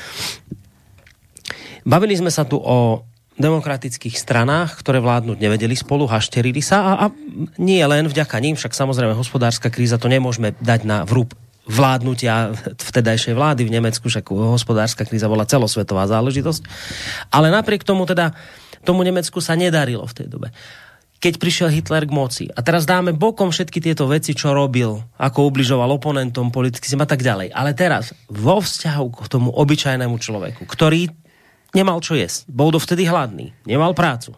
bavili sme sa tu o demokratických stranách, ktoré vládnuť nevedeli spolu, hašterili sa a, a nie len vďaka ním, však samozrejme hospodárska kríza to nemôžeme dať na vrúb vládnutia vtedajšej vlády v Nemecku, však hospodárska kríza bola celosvetová záležitosť. Ale napriek tomu teda tomu Nemecku sa nedarilo v tej dobe keď prišiel Hitler k moci. A teraz dáme bokom všetky tieto veci, čo robil, ako ubližoval oponentom, politickým a tak ďalej. Ale teraz vo vzťahu k tomu obyčajnému človeku, ktorý nemal čo jesť. Bol dovtedy hladný. Nemal prácu.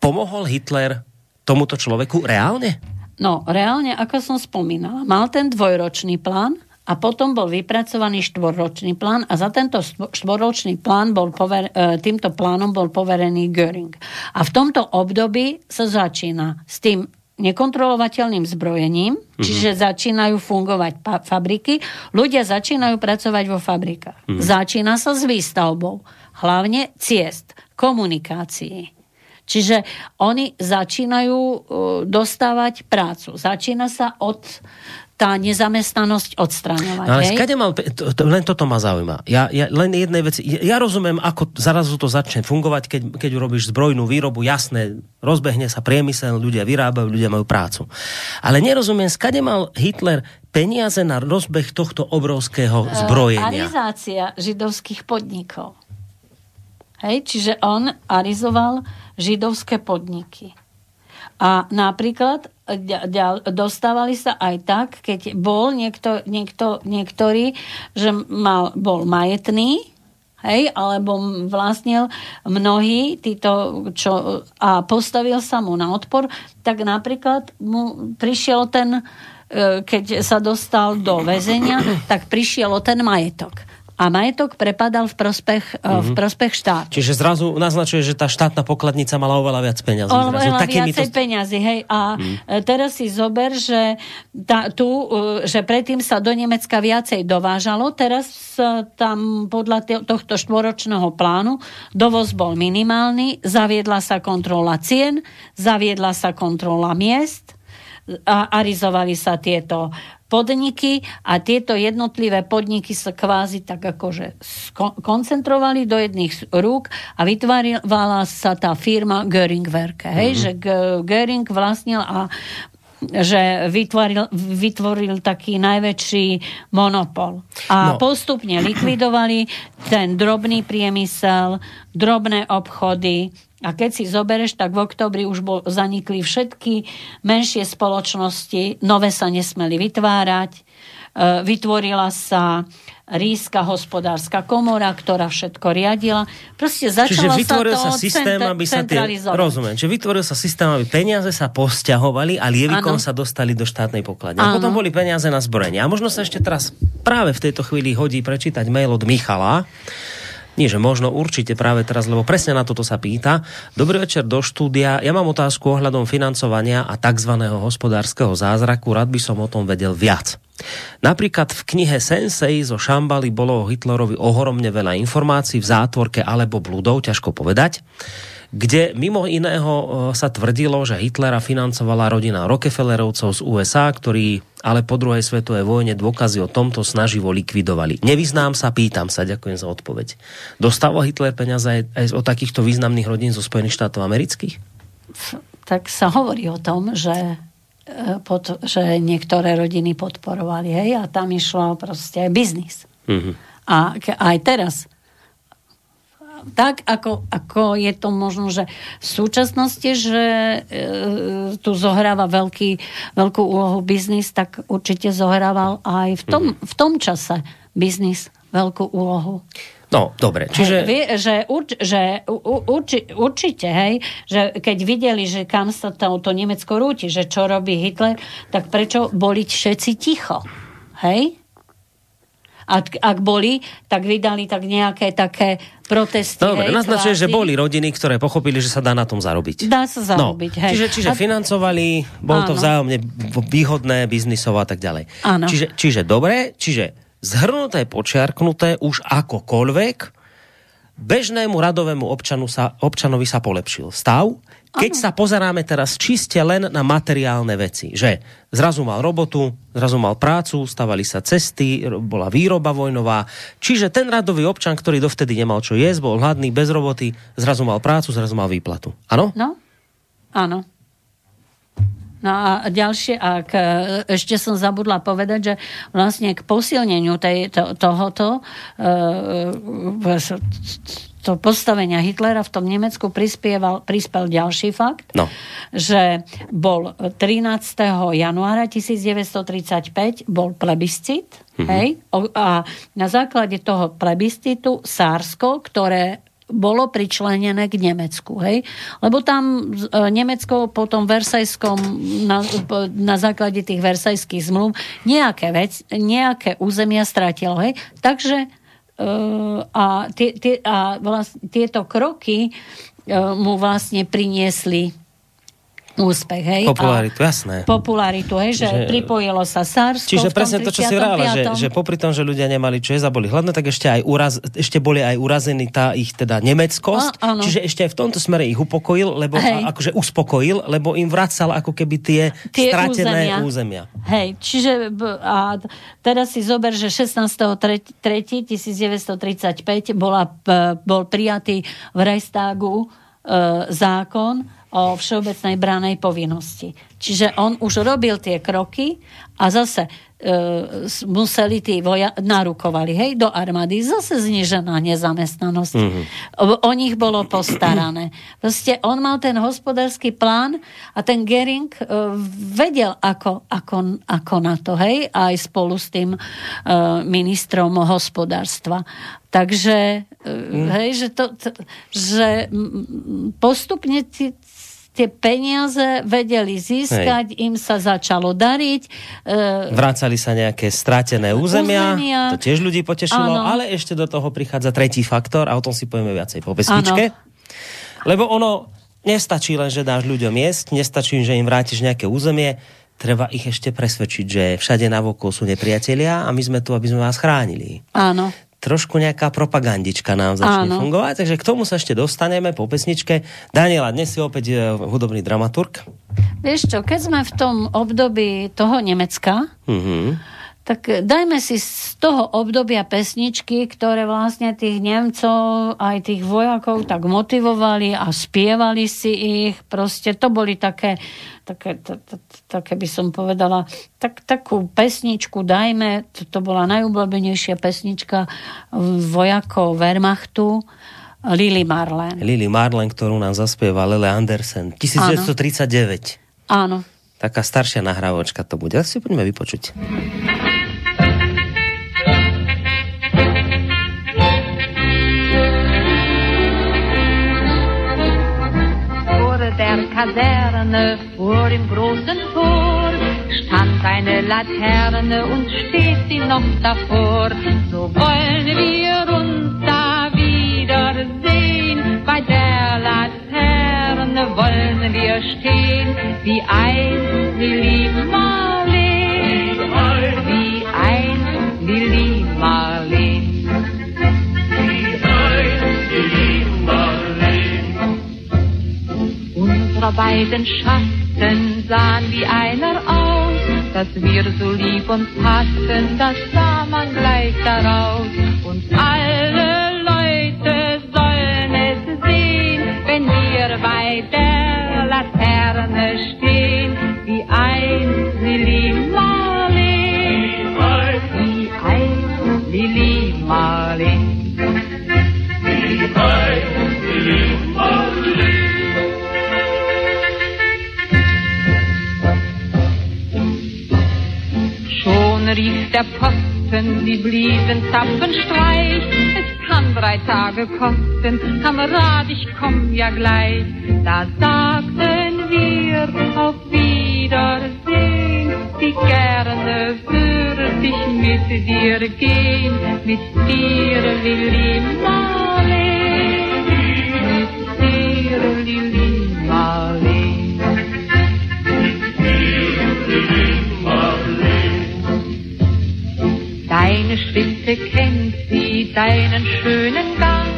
Pomohol Hitler tomuto človeku reálne? No, reálne, ako som spomínala, mal ten dvojročný plán a potom bol vypracovaný štvorročný plán a za tento štvorročný plán bol pover, e, týmto plánom bol poverený Göring. A v tomto období sa začína s tým nekontrolovateľným zbrojením, mm-hmm. čiže začínajú fungovať pa- fabriky, ľudia začínajú pracovať vo fabrikách. Mm-hmm. Začína sa s výstavbou, hlavne ciest, komunikácií. Čiže oni začínajú uh, dostávať prácu. Začína sa od tá nezamestnanosť odstraňovať. No, ale skade mal, to, to, len toto ma zaujíma. Ja, ja, len jednej veci, ja, ja rozumiem, ako zarazu to začne fungovať, keď, keď urobíš zbrojnú výrobu, jasné, rozbehne sa priemysel, ľudia vyrábajú, ľudia majú prácu. Ale nerozumiem, skade mal Hitler peniaze na rozbeh tohto obrovského e, zbrojenia. Arizácia židovských podnikov. Hej, čiže on arizoval židovské podniky. A napríklad dostávali sa aj tak, keď bol niekto, niekto, niektorý, že mal, bol majetný, hej, alebo vlastnil mnohí títo, čo, a postavil sa mu na odpor, tak napríklad mu prišiel ten, e, keď sa dostal do väzenia, tak prišiel o ten majetok a majetok prepadal v prospech, mm-hmm. v mhm. prospech štátu. Čiže zrazu naznačuje, že tá štátna pokladnica mala oveľa viac peňazí. Oveľa viacej to... peňazí, hej. A mm. teraz si zober, že, tá, tu, e, že predtým sa do Nemecka viacej dovážalo, teraz tam podľa tohto štvoročného plánu dovoz bol minimálny, zaviedla sa kontrola cien, zaviedla sa kontrola miest, a arizovali sa tieto podniky a tieto jednotlivé podniky sa kvázi tak akože koncentrovali do jedných rúk a vytvávala sa tá firma Göring Werke. Hej, mm-hmm. že Göring vlastnil a že vytvoril, vytvoril taký najväčší monopol. A no. postupne likvidovali ten drobný priemysel, drobné obchody, a keď si zobereš, tak v oktobri už bol, zanikli všetky menšie spoločnosti, nové sa nesmeli vytvárať. E, vytvorila sa ríska hospodárska komora, ktorá všetko riadila. Proste začalo Čiže vytvoril sa, to sa systém, aby sa tie, rozumiem, čiže vytvoril sa systém, aby peniaze sa posťahovali a lievikom ano. sa dostali do štátnej pokladne. A potom boli peniaze na zbrojenie. A možno sa ešte teraz práve v tejto chvíli hodí prečítať mail od Michala, nie, že možno určite práve teraz, lebo presne na toto sa pýta. Dobrý večer do štúdia. Ja mám otázku ohľadom financovania a tzv. hospodárskeho zázraku. Rád by som o tom vedel viac. Napríklad v knihe Sensei zo Šambaly bolo o Hitlerovi ohromne veľa informácií v zátvorke alebo bludov, ťažko povedať kde mimo iného e, sa tvrdilo, že Hitlera financovala rodina Rockefellerovcov z USA, ktorí ale po druhej svetovej vojne dôkazy o tomto snaživo likvidovali. Nevyznám sa, pýtam sa, ďakujem za odpoveď. Dostával Hitler peniaze aj, od takýchto významných rodín zo Spojených štátov amerických? Tak sa hovorí o tom, že e, pod, že niektoré rodiny podporovali, hej, a tam išlo proste biznis. Mm-hmm. A aj teraz tak, ako, ako je to možno, že v súčasnosti, že e, tu zohráva veľký, veľkú úlohu biznis, tak určite zohrával aj v tom, mm. v tom čase biznis veľkú úlohu. No, dobre. Čiže... Hej, že, urč, že urči, určite, hej, že keď videli, že kam sa to, to Nemecko rúti, že čo robí Hitler, tak prečo boliť všetci ticho? Hej? Ak, ak boli, tak vydali tak nejaké také protesty. Dobre, naznačuje, že boli rodiny, ktoré pochopili, že sa dá na tom zarobiť. Dá sa zarobiť, no, hej. Čiže, čiže a... financovali, bol áno. to vzájomne výhodné, biznisové a tak ďalej. Áno. Čiže, čiže dobre, čiže zhrnuté, počiarknuté už akokoľvek, bežnému radovému občanu sa, občanovi sa polepšil stav, keď ano. sa pozeráme teraz čiste len na materiálne veci, že zrazu mal robotu, zrazu mal prácu, stavali sa cesty, bola výroba vojnová, čiže ten radový občan, ktorý dovtedy nemal čo jesť, bol hladný, bez roboty, zrazu mal prácu, zrazu mal výplatu. Áno? No, áno. No a ďalšie, ak e, ešte som zabudla povedať, že vlastne k posilneniu tej, to, tohoto e, to postavenia Hitlera v tom Nemecku prispieval, prispel ďalší fakt, no. že bol 13. januára 1935 bol plebiscit, mm-hmm. hej, a na základe toho plebiscitu Sársko, ktoré bolo pričlenené k Nemecku. Hej? Lebo tam e, Nemecko po tom Versajskom, na, na základe tých Versajských zmluv, nejaké, vec, nejaké územia stratilo. Hej? Takže a, tie, tie, a vlast, tieto kroky mu vlastne priniesli úspech, hej. Popularitu, a jasné. Popularitu, hej, že, že pripojilo sa SARS. Čiže presne to, čo si vrala, že, že popri tom, že ľudia nemali čo je zaboli hladné, tak ešte aj uraz, ešte boli aj urazení tá ich teda nemeckosť, a, čiže ešte aj v tomto smere ich upokojil, lebo a, akože uspokojil, lebo im vracal ako keby tie, tie stratené územia. územia. Hej, čiže a teraz si zober, že 16.3.1935 bola, bol prijatý v Reichstagu e, zákon, o všeobecnej bránej povinnosti. Čiže on už robil tie kroky a zase e, museli tí voja, narukovali, hej, do armády, zase znižená nezamestnanosť. Mm-hmm. O, o nich bolo postarané. Proste on mal ten hospodársky plán a ten Gering e, vedel, ako, ako, ako na to, hej, aj spolu s tým e, ministrom hospodárstva. Takže, mm. hej, že, to, to, že postupne tie peniaze vedeli získať, Hej. im sa začalo dariť. E, Vracali sa nejaké stratené územia, územia. to tiež ľudí potešilo, ano. ale ešte do toho prichádza tretí faktor a o tom si povieme viacej po pesničke. Lebo ono nestačí len, že dáš ľuďom jesť, nestačí, že im vrátiš nejaké územie, treba ich ešte presvedčiť, že všade na vokol sú nepriatelia a my sme tu, aby sme vás chránili. Áno trošku nejaká propagandička nám začne Áno. fungovať, takže k tomu sa ešte dostaneme po pesničke. Daniela, dnes si opäť e, hudobný dramaturg. Vieš čo, keď sme v tom období toho Nemecka, mm-hmm tak dajme si z toho obdobia pesničky, ktoré vlastne tých Nemcov, aj tých vojakov tak motivovali a spievali si ich. Proste to boli také, také, také by som povedala, tak, takú pesničku dajme, to, to bola najúbľobenejšia pesnička vojakov Wehrmachtu, Lily Marlen. Lily Marlen, ktorú nám zaspieva Lele Andersen. 1939. Áno. Taká staršia nahrávočka to bude. Tak si poďme vypočuť. Kaserne vor dem großen Tor stand eine Laterne und steht sie noch davor. So wollen wir uns da wiedersehen. Bei der Laterne wollen wir stehen, wie ein Lili Marleen, wie ein Lili Marleen. Unsere beiden Schatten sahen wie einer aus, dass wir so lieb uns hatten, das sah man gleich daraus. Und alle Leute sollen es sehen, wenn wir bei der Laterne stehen, wie ein Lili Marlin, wie ein Lili Marlin. Wie ein Lili Marlin. Rief der Posten, die blieben Zapfenstreich. Es kann drei Tage kosten, Kamerad, ich komm ja gleich. Da sagten wir auf Wiedersehen, wie gerne würde ich mit dir gehen, mit dir, Lili Marleen, Deine Schritte kennt sie, deinen schönen Gang.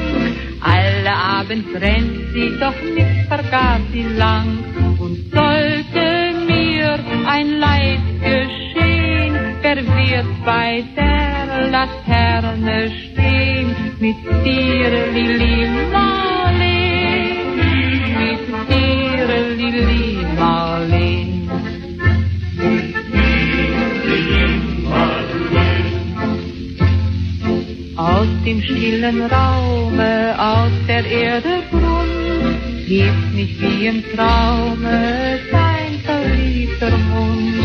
Alle Abend rennt sie, doch nicht vergaß sie lang. Und sollte mir ein Leid geschehen, wer wird bei der Laterne stehen? Mit dir, Lili Marleen, Dem stillen Raume, aus der Erde Grund, hebt mich wie im Traume dein verliebter Mund.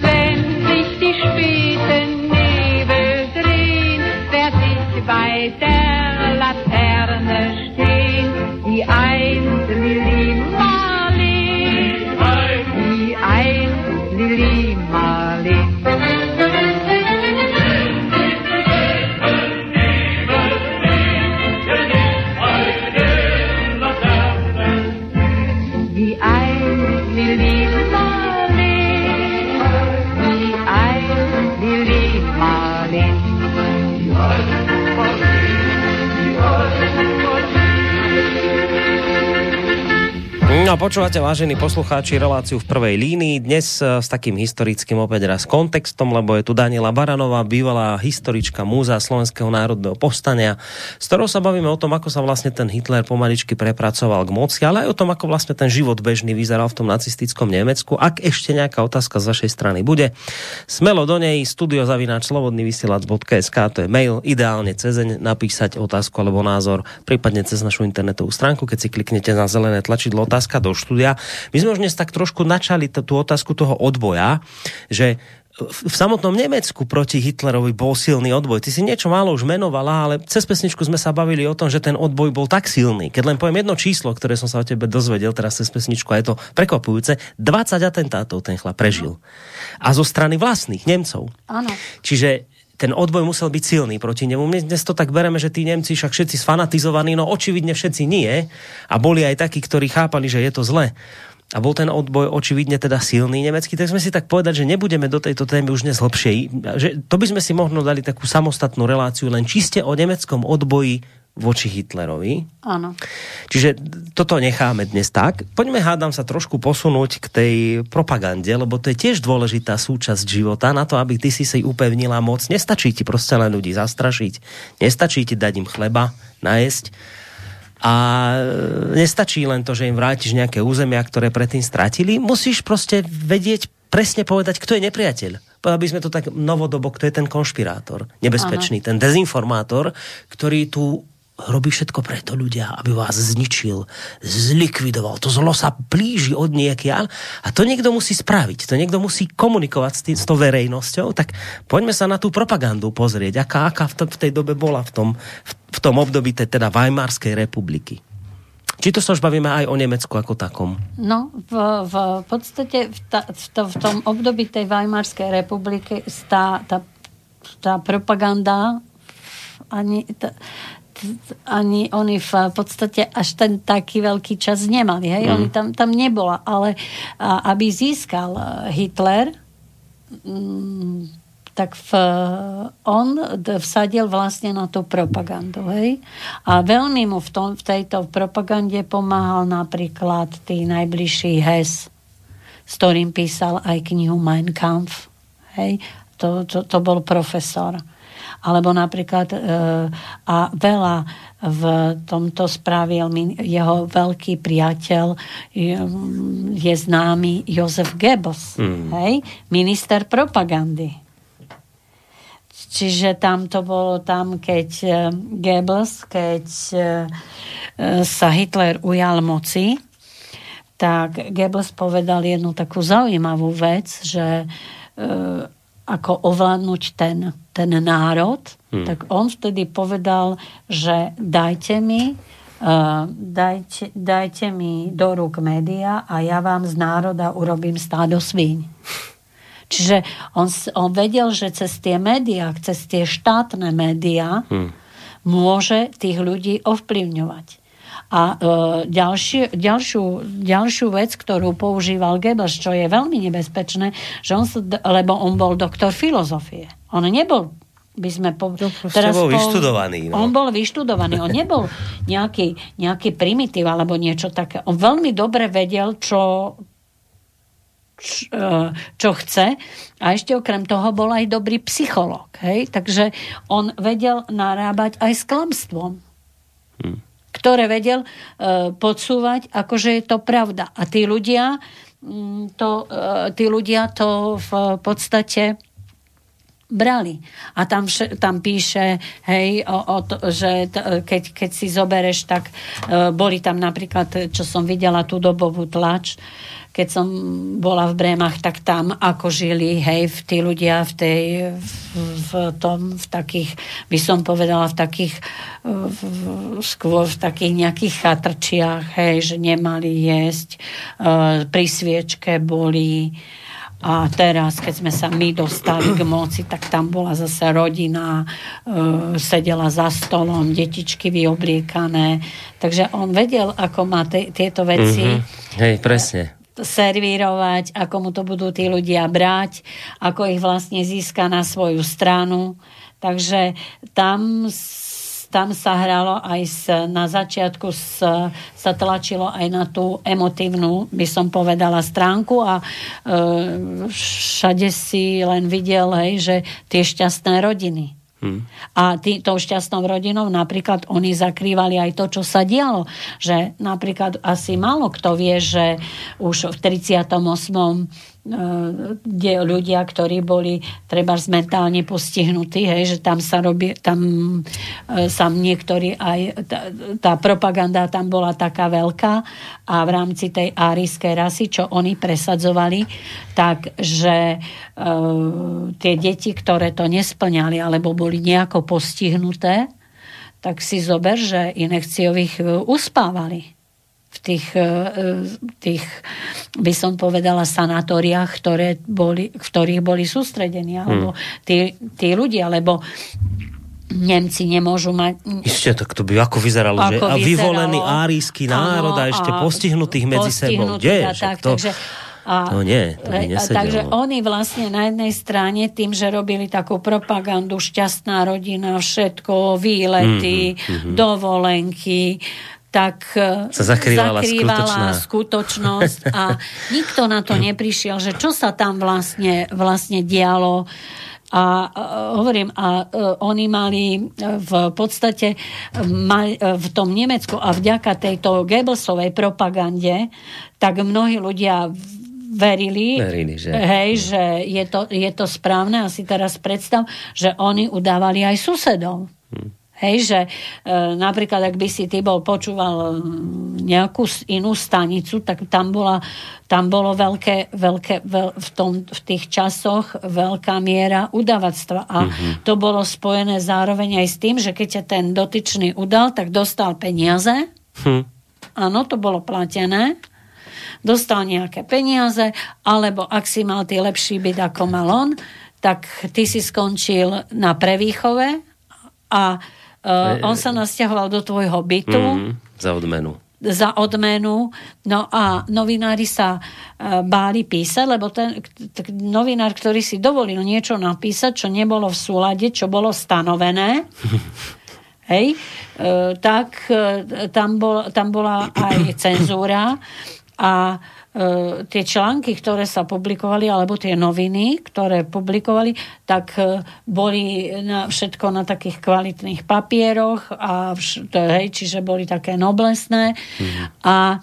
Wenn sich die späten Nebel drehen, werd ich bei der No počúvate, vážení poslucháči, reláciu v prvej línii. Dnes e, s takým historickým opäť raz kontextom, lebo je tu Daniela Baranová, bývalá historička múza Slovenského národného povstania, s ktorou sa bavíme o tom, ako sa vlastne ten Hitler pomaličky prepracoval k moci, ale aj o tom, ako vlastne ten život bežný vyzeral v tom nacistickom Nemecku. Ak ešte nejaká otázka z vašej strany bude, smelo do nej studiozavináč slobodnyvysielac.sk, to je mail, ideálne cez napísať otázku alebo názor, prípadne cez našu internetovú stránku, keď si kliknete na zelené tlačidlo otázka do štúdia. My sme už dnes tak trošku načali tú otázku toho odboja, že v samotnom Nemecku proti Hitlerovi bol silný odboj. Ty si niečo málo už menovala, ale cez pesničku sme sa bavili o tom, že ten odboj bol tak silný. Keď len poviem jedno číslo, ktoré som sa o tebe dozvedel teraz cez pesničku, a je to prekvapujúce, 20 atentátov ten chlap prežil. A zo strany vlastných Nemcov. Áno. Čiže ten odboj musel byť silný proti nemu. Dnes to tak bereme, že tí Nemci však všetci sfanatizovaní, no očividne všetci nie. A boli aj takí, ktorí chápali, že je to zle. A bol ten odboj očividne teda silný nemecký, tak sme si tak povedať, že nebudeme do tejto témy už dnes hlbšie. Že to by sme si možno dali takú samostatnú reláciu len čiste o nemeckom odboji voči Hitlerovi. Áno. Čiže toto necháme dnes tak. Poďme, hádam sa trošku posunúť k tej propagande, lebo to je tiež dôležitá súčasť života na to, aby ty si si upevnila moc. Nestačí ti proste len ľudí zastrašiť. Nestačí ti dať im chleba, najesť. A nestačí len to, že im vrátiš nejaké územia, ktoré predtým stratili. Musíš proste vedieť presne povedať, kto je nepriateľ aby sme to tak novodobo, kto je ten konšpirátor, nebezpečný, Aha. ten dezinformátor, ktorý tu robí všetko preto ľudia, aby vás zničil, zlikvidoval. To zlo sa blíži od niekiaľ a to niekto musí spraviť, to niekto musí komunikovať s, tým, s tou verejnosťou, tak poďme sa na tú propagandu pozrieť, aká, aká v, to, v tej dobe bola v tom, v, v tom období tej, teda Weimarskej republiky. Či to sa už bavíme aj o Nemecku ako takom? No, v, v podstate v, ta, v, to, v tom období tej Weimarskej republiky tá, tá, tá propaganda ani, tá, ani oni v podstate až ten taký veľký čas nemali. Hej? Mm. Oni tam, tam nebola. Ale a, aby získal e, Hitler, m, mm, tak v, on vsadil vlastne na tú propagandu. Hej? A veľmi mu v, tom, v tejto propagande pomáhal napríklad tý najbližší Hess, s ktorým písal aj knihu Mein Kampf. Hej? To, to, to bol profesor alebo napríklad e, a veľa v tomto spravil jeho veľký priateľ je známy Jozef Goebbels, mm. hej, minister propagandy. Čiže tam to bolo tam, keď e, Goebbels, keď e, sa Hitler ujal moci, tak Goebbels povedal jednu takú zaujímavú vec, že ako ovládnuť ten, ten národ, hmm. tak on vtedy povedal, že dajte mi Uh, dajte, dajte mi do rúk média a ja vám z národa urobím stádo svíň. Čiže on, on vedel, že cez tie médiá, cez tie štátne médiá hmm. môže tých ľudí ovplyvňovať. A e, ďalší, ďalšiu, ďalšiu vec, ktorú používal Goebbels, čo je veľmi nebezpečné, že on lebo on bol doktor filozofie. On nebol by sme po, no, teraz bol po, vyštudovaný. No. On bol vyštudovaný, on nebol nejaký, nejaký primitív alebo niečo také. On veľmi dobre vedel, čo, čo, e, čo chce a ešte okrem toho bol aj dobrý psychológ. Hej? Takže on vedel narábať aj s klamstvom. Hmm ktoré vedel uh, podsúvať, akože je to pravda. A tí ľudia, mm, to, uh, tí ľudia to v podstate brali. A tam, tam píše, hej, o, o to, že t- keď, keď si zobereš, tak uh, boli tam napríklad, čo som videla tú dobovú tlač, keď som bola v Brémach, tak tam ako žili, hej, v tí ľudia v tej, v, v tom, v takých, by som povedala, v takých v, skôr v takých nejakých chatrčiach, hej, že nemali jesť, uh, pri sviečke boli a teraz, keď sme sa my dostali k moci, tak tam bola zase rodina, uh, sedela za stolom, detičky vyobliekané. Takže on vedel, ako má te, tieto veci. Mm-hmm. Hej, presne servírovať, ako mu to budú tí ľudia brať, ako ich vlastne získa na svoju stranu. Takže tam tam sa hralo aj s, na začiatku s, sa tlačilo aj na tú emotívnu, by som povedala, stránku a e, všade si len videl, hej, že tie šťastné rodiny. Hmm. A tý, tou šťastnou rodinou napríklad oni zakrývali aj to, čo sa dialo. Že napríklad asi málo kto vie, že už v 38 kde ľudia, ktorí boli treba mentálne postihnutí, hej, že tam sa robí, tam e, sa niektorí aj, tá, tá propaganda tam bola taká veľká a v rámci tej árijskej rasy, čo oni presadzovali, tak, že e, tie deti, ktoré to nesplňali alebo boli nejako postihnuté, tak si zober, že inekciových uspávali. v tých, e, tých, by som povedala, sanatóriách, ktoré boli, v ktorých boli sústredení, alebo hmm. tí, tí ľudia, lebo Nemci nemôžu mať... Ešte, tak to by ako vyzeralo, ako že? A vyvolený árijský národ a ešte a postihnutých medzi sebou. Kde? Tak, to... takže, a, no nie, to by takže oni vlastne na jednej strane tým, že robili takú propagandu, šťastná rodina, všetko, výlety, mm-hmm. dovolenky, tak e, sa zakrývala, zakrývala skutočnosť a [laughs] nikto na to neprišiel, že čo sa tam vlastne, vlastne dialo. A uh, hovorím, a uh, oni mali v podstate mali, uh, v tom Nemecku a vďaka tejto Goebbelsovej propagande, tak mnohí ľudia verili, verili že... Hej, že je to, je to správne. A si teraz predstav, že oni udávali aj susedov. Hmm. Hej, že e, napríklad, ak by si ty bol počúval nejakú inú stanicu, tak tam, bola, tam bolo veľké, veľké veľ, v, tom, v tých časoch veľká miera udavactva. A mm-hmm. to bolo spojené zároveň aj s tým, že keď ťa ten dotyčný udal, tak dostal peniaze. Hm. Áno, to bolo platené dostal nejaké peniaze, alebo ak si mal tie lepší byt ako mal on, tak ty si skončil na prevýchove a Uh, on sa nasťahoval do tvojho bytu. Mm, za odmenu. Za odmenu. No a novinári sa uh, báli písať, lebo ten novinár, ktorý si dovolil niečo napísať, čo nebolo v súlade, čo bolo stanovené, [laughs] hej, uh, tak tam, bol, tam bola aj cenzúra a tie články, ktoré sa publikovali, alebo tie noviny, ktoré publikovali, tak e, boli na, všetko na takých kvalitných papieroch, a, hej, čiže boli také noblesné. Mm. A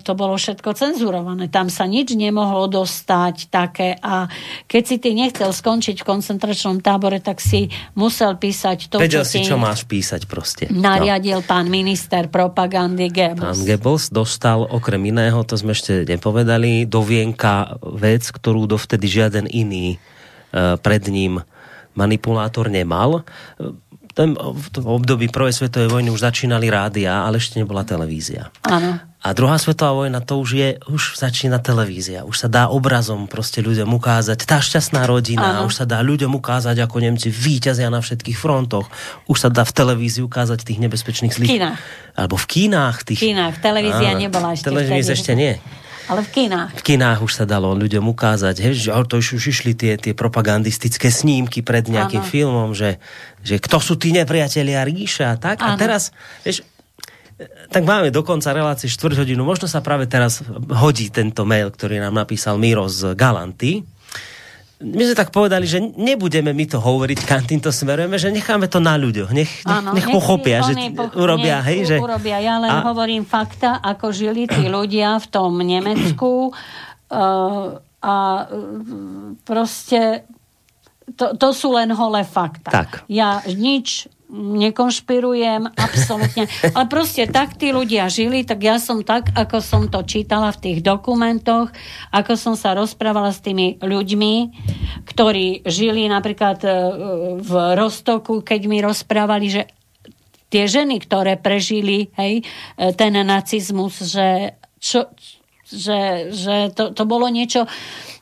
to bolo všetko cenzurované. Tam sa nič nemohlo dostať také a keď si ty nechcel skončiť v koncentračnom tábore, tak si musel písať to, Vedel čo si, čo máš písať proste. Nariadil no. pán minister propagandy Goebbels. Pán Goebbels dostal okrem iného, to sme ešte nepovedali, do vienka vec, ktorú dovtedy žiaden iný uh, pred ním manipulátor nemal. Ten, v období prvej svetovej vojny už začínali rádia, ale ešte nebola televízia. Áno. A druhá svetová vojna, to už je, už začína televízia. Už sa dá obrazom proste ľuďom ukázať tá šťastná rodina. Aha. Už sa dá ľuďom ukázať, ako Nemci víťazia na všetkých frontoch. Už sa dá v televízii ukázať tých nebezpečných slík. V kínach. Alebo v kínach. Tých... V kínach. Televízia Áno, nebola ešte. Televízia ešte nie. Ale v kinách. V kinách už sa dalo ľuďom ukázať, hej, že to už, išli tie, tie propagandistické snímky pred nejakým ano. filmom, že, že kto sú tí nepriatelia ríša a tak. Ano. A teraz, vieš, tak máme dokonca relácie štvrť hodinu. Možno sa práve teraz hodí tento mail, ktorý nám napísal Miro z Galanty. My sme tak povedali, že nebudeme my to hovoriť, kam týmto smerujeme, že necháme to na ľuďoch. Nech, nech, nech pochopia, že po, urobia. Hej, že... urobia. Ja len a... hovorím fakta, ako žili tí ľudia v tom Nemecku uh, [clears throat] a uh, proste to, to sú len holé fakta. Tak. Ja nič nekonšpirujem, absolútne. [laughs] Ale proste tak tí ľudia žili, tak ja som tak, ako som to čítala v tých dokumentoch, ako som sa rozprávala s tými ľuďmi, ktorí žili napríklad e, v Rostoku, keď mi rozprávali, že tie ženy, ktoré prežili hej, e, ten nacizmus, že, čo, že, že to, to bolo niečo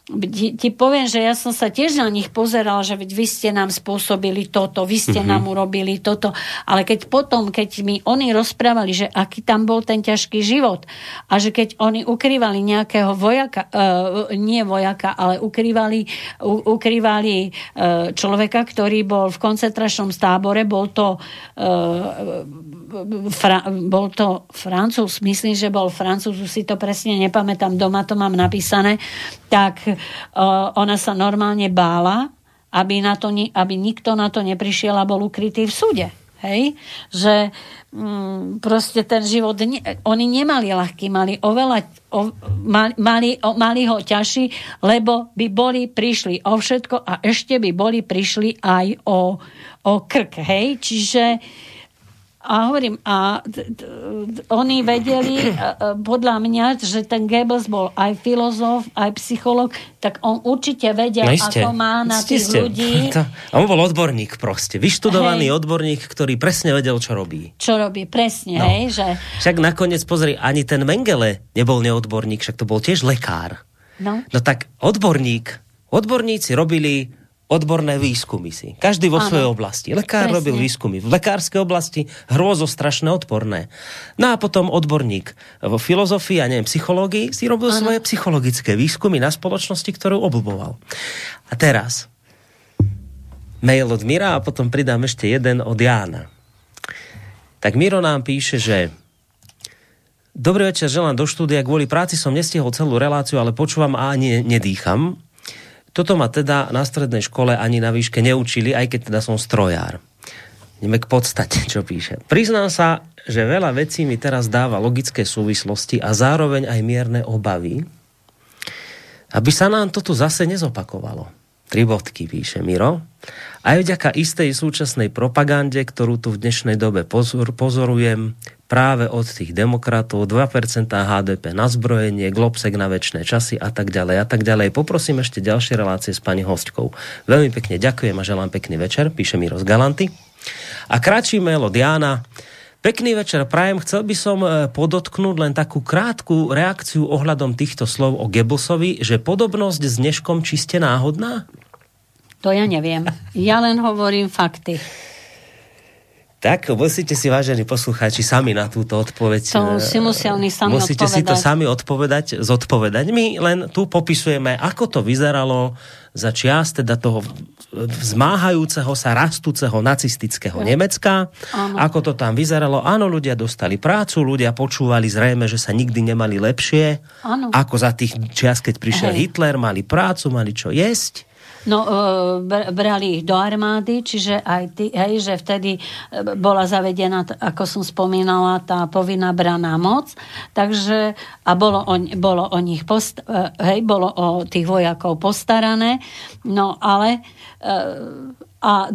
ti, ti poviem, že ja som sa tiež na nich pozeral, že veď vy ste nám spôsobili toto, vy ste mm-hmm. nám urobili toto, ale keď potom, keď mi oni rozprávali, že aký tam bol ten ťažký život a že keď oni ukrývali nejakého vojaka, uh, nie vojaka, ale ukrývali, u, ukrývali uh, človeka, ktorý bol v koncentračnom tábore, bol to uh, Fra, bol to Francúz, myslím, že bol Francúz, si to presne nepamätám, doma to mám napísané, tak uh, ona sa normálne bála, aby, na to, aby nikto na to neprišiel a bol ukrytý v súde. Hej? Že mm, proste ten život, ne, oni nemali ľahký, mali oveľa, o, mali, o, mali ho ťažší, lebo by boli prišli o všetko a ešte by boli prišli aj o, o krk. Hej? Čiže a hovorím, a d- d- oni vedeli, podľa mňa, že ten Goebbels bol aj filozof, aj psycholog, tak on určite vedel, no ako má na tých ste. ľudí. [laughs] To, on bol odborník proste, vyštudovaný hej. odborník, ktorý presne vedel, čo robí. Čo robí, presne, no. hej. Že... Však nakoniec, pozri, ani ten Mengele nebol neodborník, však to bol tiež lekár. No, no tak odborník, odborníci robili odborné výskumy si. Každý vo ano. svojej oblasti. Lekár Presne. robil výskumy v lekárskej oblasti, hrôzo strašné odporné. No a potom odborník vo filozofii a neviem, psychológii si robil ano. svoje psychologické výskumy na spoločnosti, ktorú obľúboval. A teraz mail od Mira a potom pridám ešte jeden od Jána. Tak Miro nám píše, že Dobrý večer, želám do štúdia. Kvôli práci som nestihol celú reláciu, ale počúvam a ani nedýcham. Toto ma teda na strednej škole ani na výške neučili, aj keď teda som strojár. Ideme k podstate, čo píše. Priznám sa, že veľa vecí mi teraz dáva logické súvislosti a zároveň aj mierne obavy, aby sa nám toto zase nezopakovalo. Tri bodky píše Miro. Aj vďaka istej súčasnej propagande, ktorú tu v dnešnej dobe pozor, pozorujem, práve od tých demokratov, 2% HDP na zbrojenie, globsek na väčšie časy a tak ďalej a tak ďalej. Poprosím ešte ďalšie relácie s pani hostkou. Veľmi pekne ďakujem a želám pekný večer, píše Miro z Galanty. A kratší mail od Jána. Pekný večer, prajem. Chcel by som e, podotknúť len takú krátku reakciu ohľadom týchto slov o Gebelsovi, že podobnosť s Dneškom čiste náhodná? To ja neviem. Ja len hovorím fakty. Tak musíte si, vážení poslucháči, sami na túto odpoveď. To si musia oni sami Musíte odpovedať. si to sami odpovedať, zodpovedať. My len tu popisujeme, ako to vyzeralo za čias teda toho vzmáhajúceho sa, rastúceho nacistického ja. Nemecka. Áno. Ako to tam vyzeralo. Áno, ľudia dostali prácu, ľudia počúvali zrejme, že sa nikdy nemali lepšie. Áno. Ako za tých čias, keď prišiel Hej. Hitler, mali prácu, mali čo jesť No, e, brali ich do armády, čiže aj ty, hej, že vtedy e, bola zavedená, ako som spomínala, tá povinná braná moc, takže a bolo o, bolo o nich post, e, hej, bolo o tých vojakov postarané, no ale a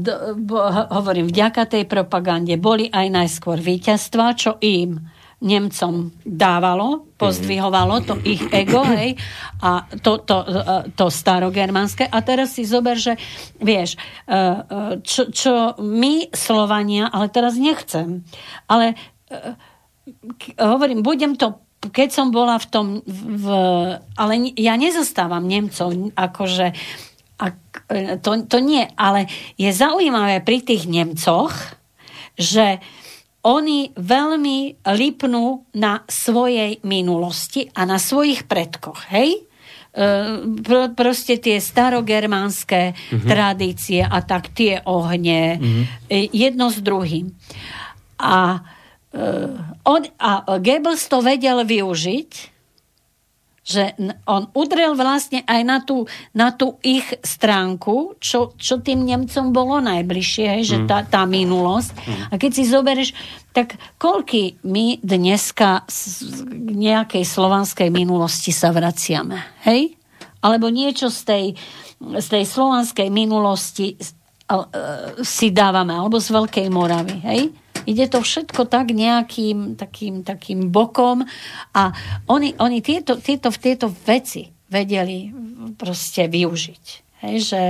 hovorím, vďaka tej propagande boli aj najskôr víťazstva, čo im Nemcom dávalo, pozdvihovalo to ich ego, hej, a to, to, to starogermánske. A teraz si zober, že vieš, e, e, čo, čo my, Slovania, ale teraz nechcem, ale e, hovorím, budem to keď som bola v tom, v, ale ja nezostávam Nemcov, akože a, to, to nie, ale je zaujímavé pri tých Nemcoch, že uh, oni veľmi lipnú na svojej minulosti a na svojich predkoch, hej? E, Pr- proste tie starogermánske uh-huh. tradície a tak tie ohne uh-huh. jedno s druhým. A, uh, on, a Goebbels to vedel využiť že on udrel vlastne aj na tú, na tú ich stránku, čo, čo tým Nemcom bolo najbližšie, že mm. tá, tá minulosť. Mm. A keď si zoberieš, tak koľky my dneska z nejakej slovanskej minulosti sa vraciame, hej? Alebo niečo z tej, z tej slovanskej minulosti si dávame, alebo z Veľkej Moravy, hej? Ide to všetko tak nejakým takým, takým bokom a oni, oni tieto, tieto, tieto veci vedeli proste využiť. Hej, že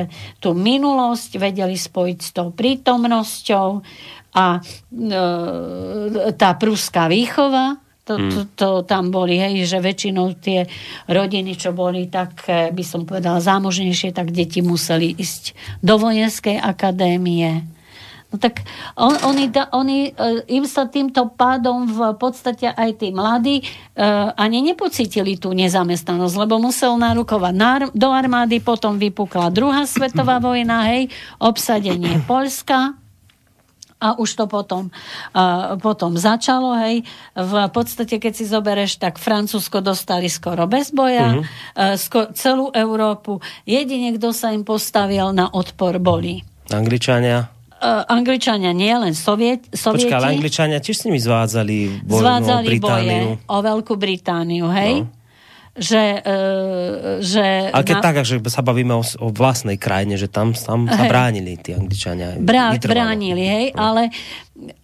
tú minulosť vedeli spojiť s tou prítomnosťou a e, tá prúská výchova, To, to, to tam boli, hej, že väčšinou tie rodiny, čo boli tak, eh, by som povedala, zámožnejšie, tak deti museli ísť do vojenskej akadémie. No tak on, oni, oni, eh, im sa týmto pádom v podstate aj tí mladí uh, ani nepocítili tú nezamestnanosť, lebo musel narukovať na, do armády, potom vypukla druhá svetová [clears throat] vojna, hej, obsadenie Polska, a už to potom, uh, potom začalo, hej. V podstate, keď si zobereš, tak Francúzsko dostali skoro bez boja, uh-huh. uh, sko- celú Európu. Jedine, kto sa im postavil na odpor, boli. Angličania? Uh, Angličania nie, len Soviet, Sovieti. Počkaj, ale Angličania tiež s nimi zvádzali boj, Zvádzali no, Britániu. boje o Veľkú Britániu, hej. No že... Uh, že Ale keď na... tak, že sa bavíme o, o vlastnej krajine, že tam, tam sa bránili tí Angličania. Brá, bránili, hej, no. ale,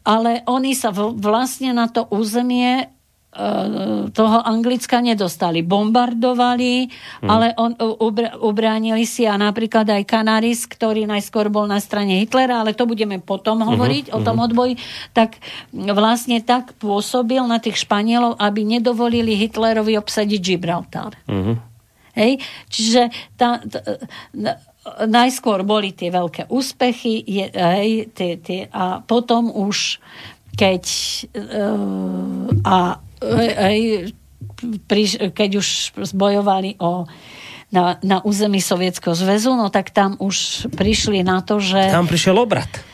ale oni sa v, vlastne na to územie toho Anglicka nedostali. Bombardovali, hmm. ale on, ubr, ubránili si a napríklad aj Canaris, ktorý najskôr bol na strane Hitlera, ale to budeme potom mhm, hovoriť uh-huh, o tom uh-huh. odboji, tak vlastne tak pôsobil na tých Španielov, aby nedovolili Hitlerovi obsadiť Gibraltar. Uh-huh. Hej? Čiže tá, tá, najskôr boli tie veľké úspechy je, hej, tie, tie, a potom už keď uh, a aj, keď už zbojovali o na, na území Sovietskeho zväzu, no tak tam už prišli na to, že... Tam prišiel obrad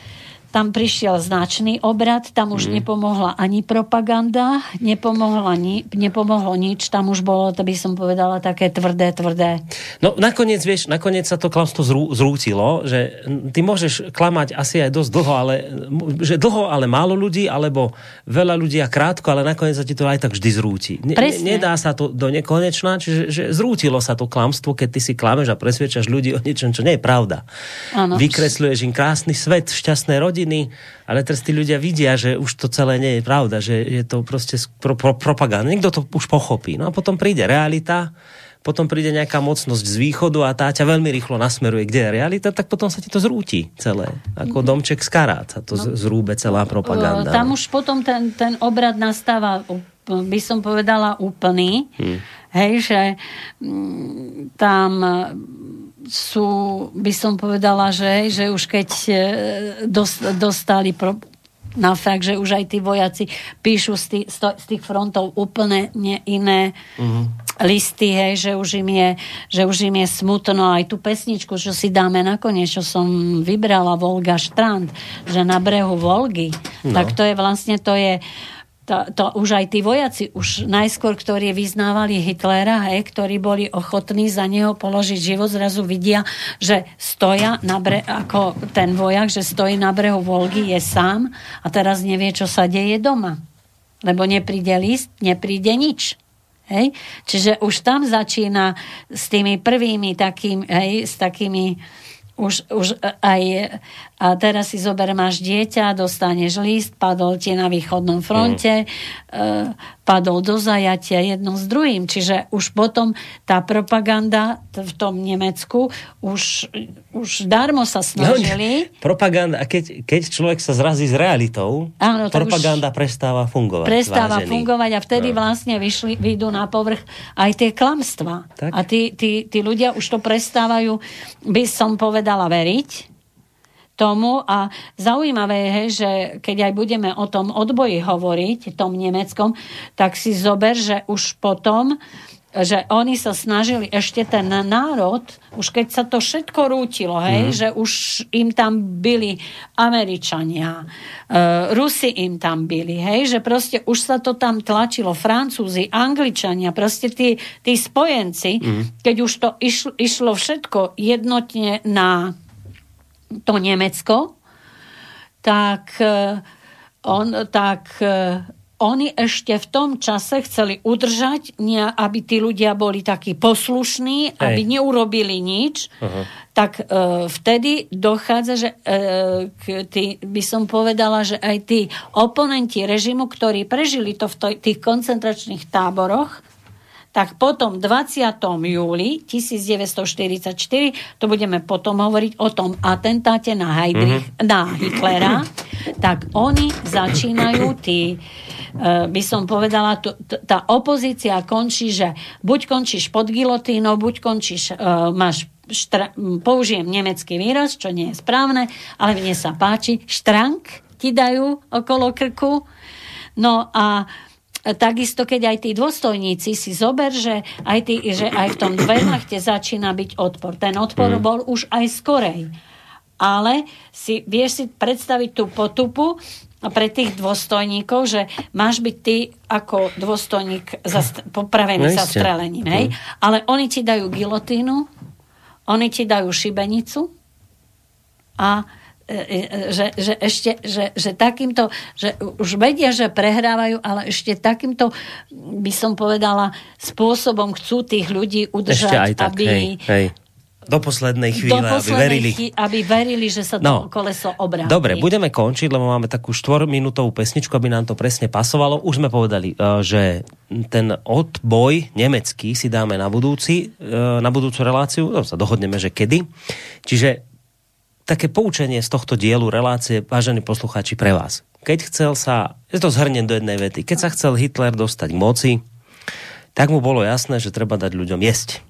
tam prišiel značný obrad, tam už mm. nepomohla ani propaganda, nepomohla ni, nepomohlo nič, tam už bolo, to by som povedala, také tvrdé, tvrdé. No nakoniec, vieš, nakoniec sa to klamstvo zrú, zrútilo, že ty môžeš klamať asi aj dosť dlho, ale že dlho, ale málo ľudí, alebo veľa ľudí a krátko, ale nakoniec sa ti to aj tak vždy zrúti. Ne, nedá sa to do nekonečná, čiže že zrútilo sa to klamstvo, keď ty si klameš a presviečaš ľudí o niečom, čo nie je pravda. Ano. Vykresľuješ im krásny svet, šťastné rodiny, rodiny, ale teraz tí ľudia vidia, že už to celé nie je pravda, že je to proste pro, pro, propaganda. Niekto to už pochopí. No a potom príde realita, potom príde nejaká mocnosť z východu a tá ťa veľmi rýchlo nasmeruje, kde je realita, tak potom sa ti to zrúti celé. Ako mhm. domček z karát sa to no, zrúbe celá propaganda. Tam už potom ten, ten obrad nastáva, by som povedala, úplný. Hmm. Hej, že m, tam sú, by som povedala, že, že už keď e, dostali pro, na fakt, že už aj tí vojaci píšu z tých, z tých frontov úplne iné uh-huh. listy, hej, že už, im je, že už im je smutno. Aj tú pesničku, čo si dáme nakoniec, čo som vybrala, Volga Štrand, že na brehu Volgy, no. tak to je vlastne, to je uh, to, to už aj tí vojaci, už najskôr, ktorí vyznávali Hitlera, hej, ktorí boli ochotní za neho položiť život, zrazu vidia, že stoja na bre, ako ten vojak, že stojí na brehu Volgy, je sám a teraz nevie, čo sa deje doma. Lebo nepríde list, nepríde nič. Hej? Čiže už tam začína s tými prvými takým, hej, s takými už, už aj a teraz si zober, máš dieťa, dostaneš list, padol ti na východnom fronte, mm. padol do zajatia jedno s druhým. Čiže už potom tá propaganda v tom Nemecku už, už darmo sa no, snažili. No, propaganda, keď, keď človek sa zrazí s realitou, Áno, propaganda prestáva fungovať. Prestáva vážený. fungovať a vtedy no. vlastne vyšli, vyjdú na povrch aj tie klamstvá. A tí, tí, tí ľudia už to prestávajú, by som povedala, veriť tomu a zaujímavé je, že keď aj budeme o tom odboji hovoriť, tom nemeckom, tak si zober, že už potom že oni sa snažili ešte ten národ, už keď sa to všetko rútilo, hej, mm. že už im tam byli Američania, uh, Rusi im tam byli, hej, že proste už sa to tam tlačilo, Francúzi, Angličania, proste tí, tí spojenci, mm. keď už to išlo, išlo všetko jednotne na to Nemecko, tak, e, on, tak e, oni ešte v tom čase chceli udržať, aby tí ľudia boli takí poslušní, Hej. aby neurobili nič, uh-huh. tak e, vtedy dochádza, že e, k tý, by som povedala, že aj tí oponenti režimu, ktorí prežili to v to, tých koncentračných táboroch, tak potom 20. júli 1944, to budeme potom hovoriť o tom atentáte na, Heidrich, mm-hmm. na Hitlera, tak oni začínajú tí uh, by som povedala, tá opozícia končí, že buď končíš pod gilotínou, buď končíš, uh, máš štra- použijem nemecký výraz, čo nie je správne, ale mne sa páči, štrank ti dajú okolo krku. No a takisto, keď aj tí dôstojníci si zober, že aj, tí, že aj v tom Wehrmachte začína byť odpor. Ten odpor mm. bol už aj skorej. Ale si, vieš si predstaviť tú potupu pre tých dôstojníkov, že máš byť ty ako dôstojník zast- popravený no, strelením. Hej? Mm. Ale oni ti dajú gilotínu, oni ti dajú šibenicu a že, že ešte, že, že takýmto, že už vedia, že prehrávajú, ale ešte takýmto, by som povedala, spôsobom chcú tých ľudí udržať, ešte aj tak, aby... Hej, hej. Do poslednej chvíle, do poslednej aby verili. Chví, aby verili, že sa to no, koleso obráti. Dobre, budeme končiť, lebo máme takú štvorminútovú pesničku, aby nám to presne pasovalo. Už sme povedali, e, že ten odboj nemecký si dáme na budúci, na budúcu reláciu, no, sa dohodneme, že kedy. Čiže také poučenie z tohto dielu relácie, vážení poslucháči, pre vás. Keď chcel sa, je to zhrnem do jednej vety, keď sa chcel Hitler dostať k moci, tak mu bolo jasné, že treba dať ľuďom jesť.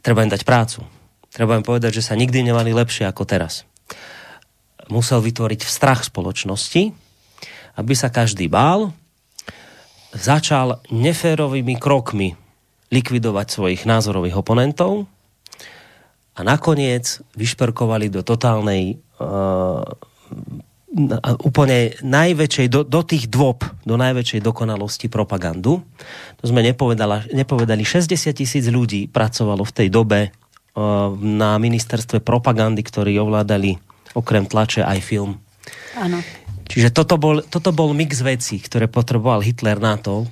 Treba im dať prácu. Treba im povedať, že sa nikdy nemali lepšie ako teraz. Musel vytvoriť strach spoločnosti, aby sa každý bál, začal neférovými krokmi likvidovať svojich názorových oponentov, a nakoniec vyšperkovali do totálnej uh, úplne najväčšej, do, do tých dôb, do najväčšej dokonalosti propagandu. To sme nepovedali, 60 tisíc ľudí pracovalo v tej dobe uh, na ministerstve propagandy, ktorí ovládali okrem tlače aj film. Áno. Čiže toto bol, toto bol mix vecí, ktoré potreboval Hitler na to,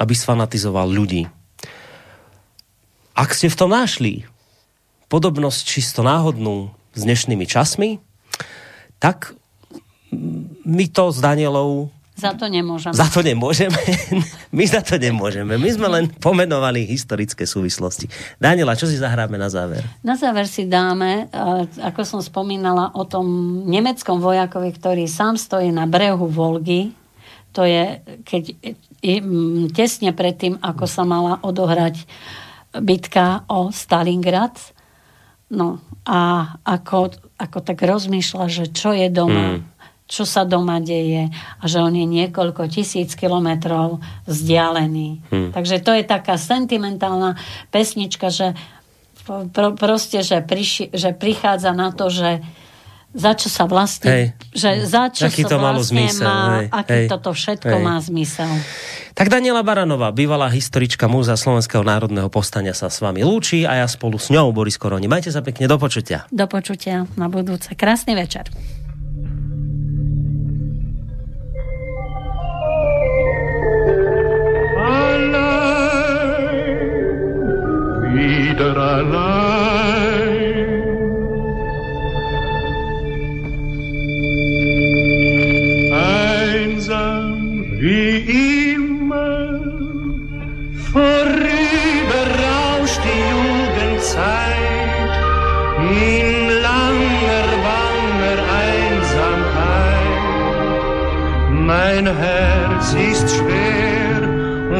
aby sfanatizoval ľudí. Ak ste v tom našli podobnosť čisto náhodnú s dnešnými časmi, tak my to s Danielou za to nemôžeme. Za to nemôžeme. [laughs] My za to nemôžeme. My sme len pomenovali historické súvislosti. Daniela, čo si zahráme na záver? Na záver si dáme, ako som spomínala, o tom nemeckom vojakovi, ktorý sám stojí na brehu Volgy. To je, keď tesne predtým, ako sa mala odohrať bitka o Stalingrad, No a ako, ako tak rozmýšľa, že čo je doma, hmm. čo sa doma deje a že on je niekoľko tisíc kilometrov vzdialený. Hmm. Takže to je taká sentimentálna pesnička, že pro, proste, že, priši, že prichádza na to, že za čo sa vlastne, hej. že za čo Aký sa to malo vlastne zmysel, má, hej, aký hej, toto všetko hej. má zmysel. Tak Daniela Baranová, bývalá historička Múza Slovenského národného povstania sa s vami lúči a ja spolu s ňou, Boris Koroni. Majte sa pekne, do počutia. Do počutia na budúce. Krásny večer. wieder allein. Vorüber rauscht die Jugendzeit in langer, banger Einsamkeit. Mein Herz ist schwer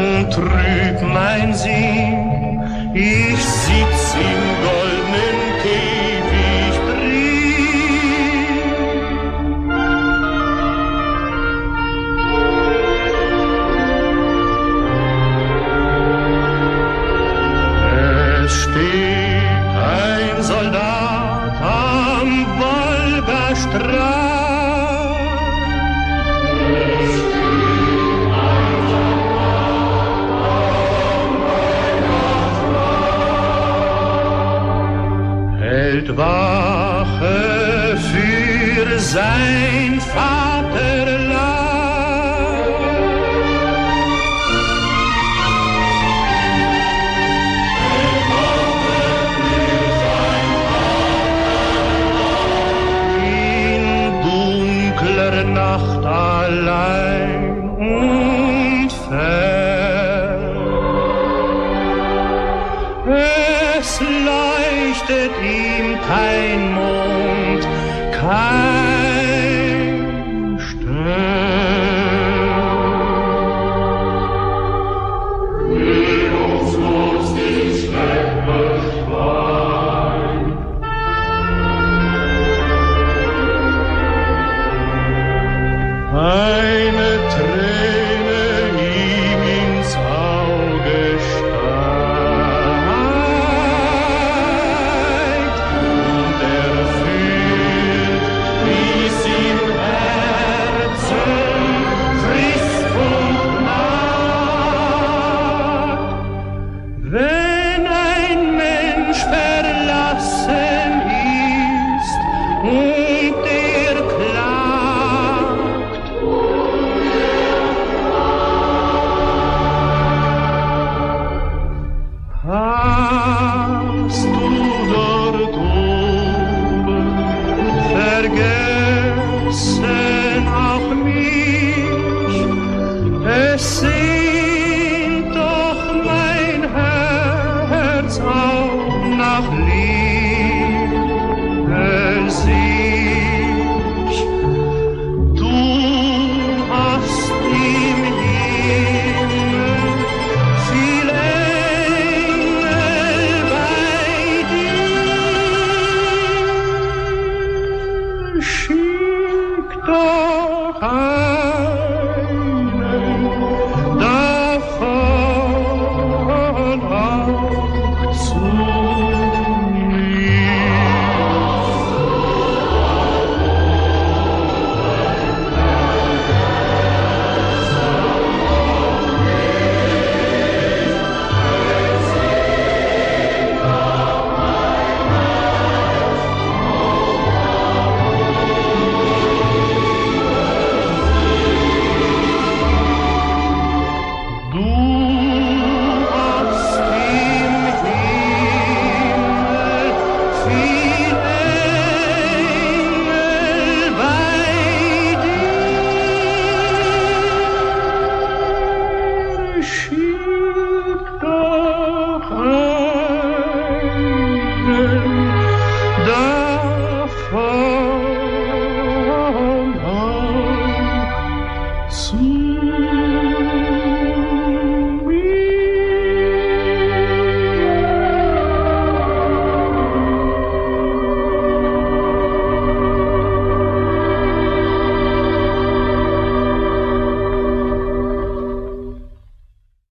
und trüb mein Sinn. Ich sitz Wache für sein Vaterland.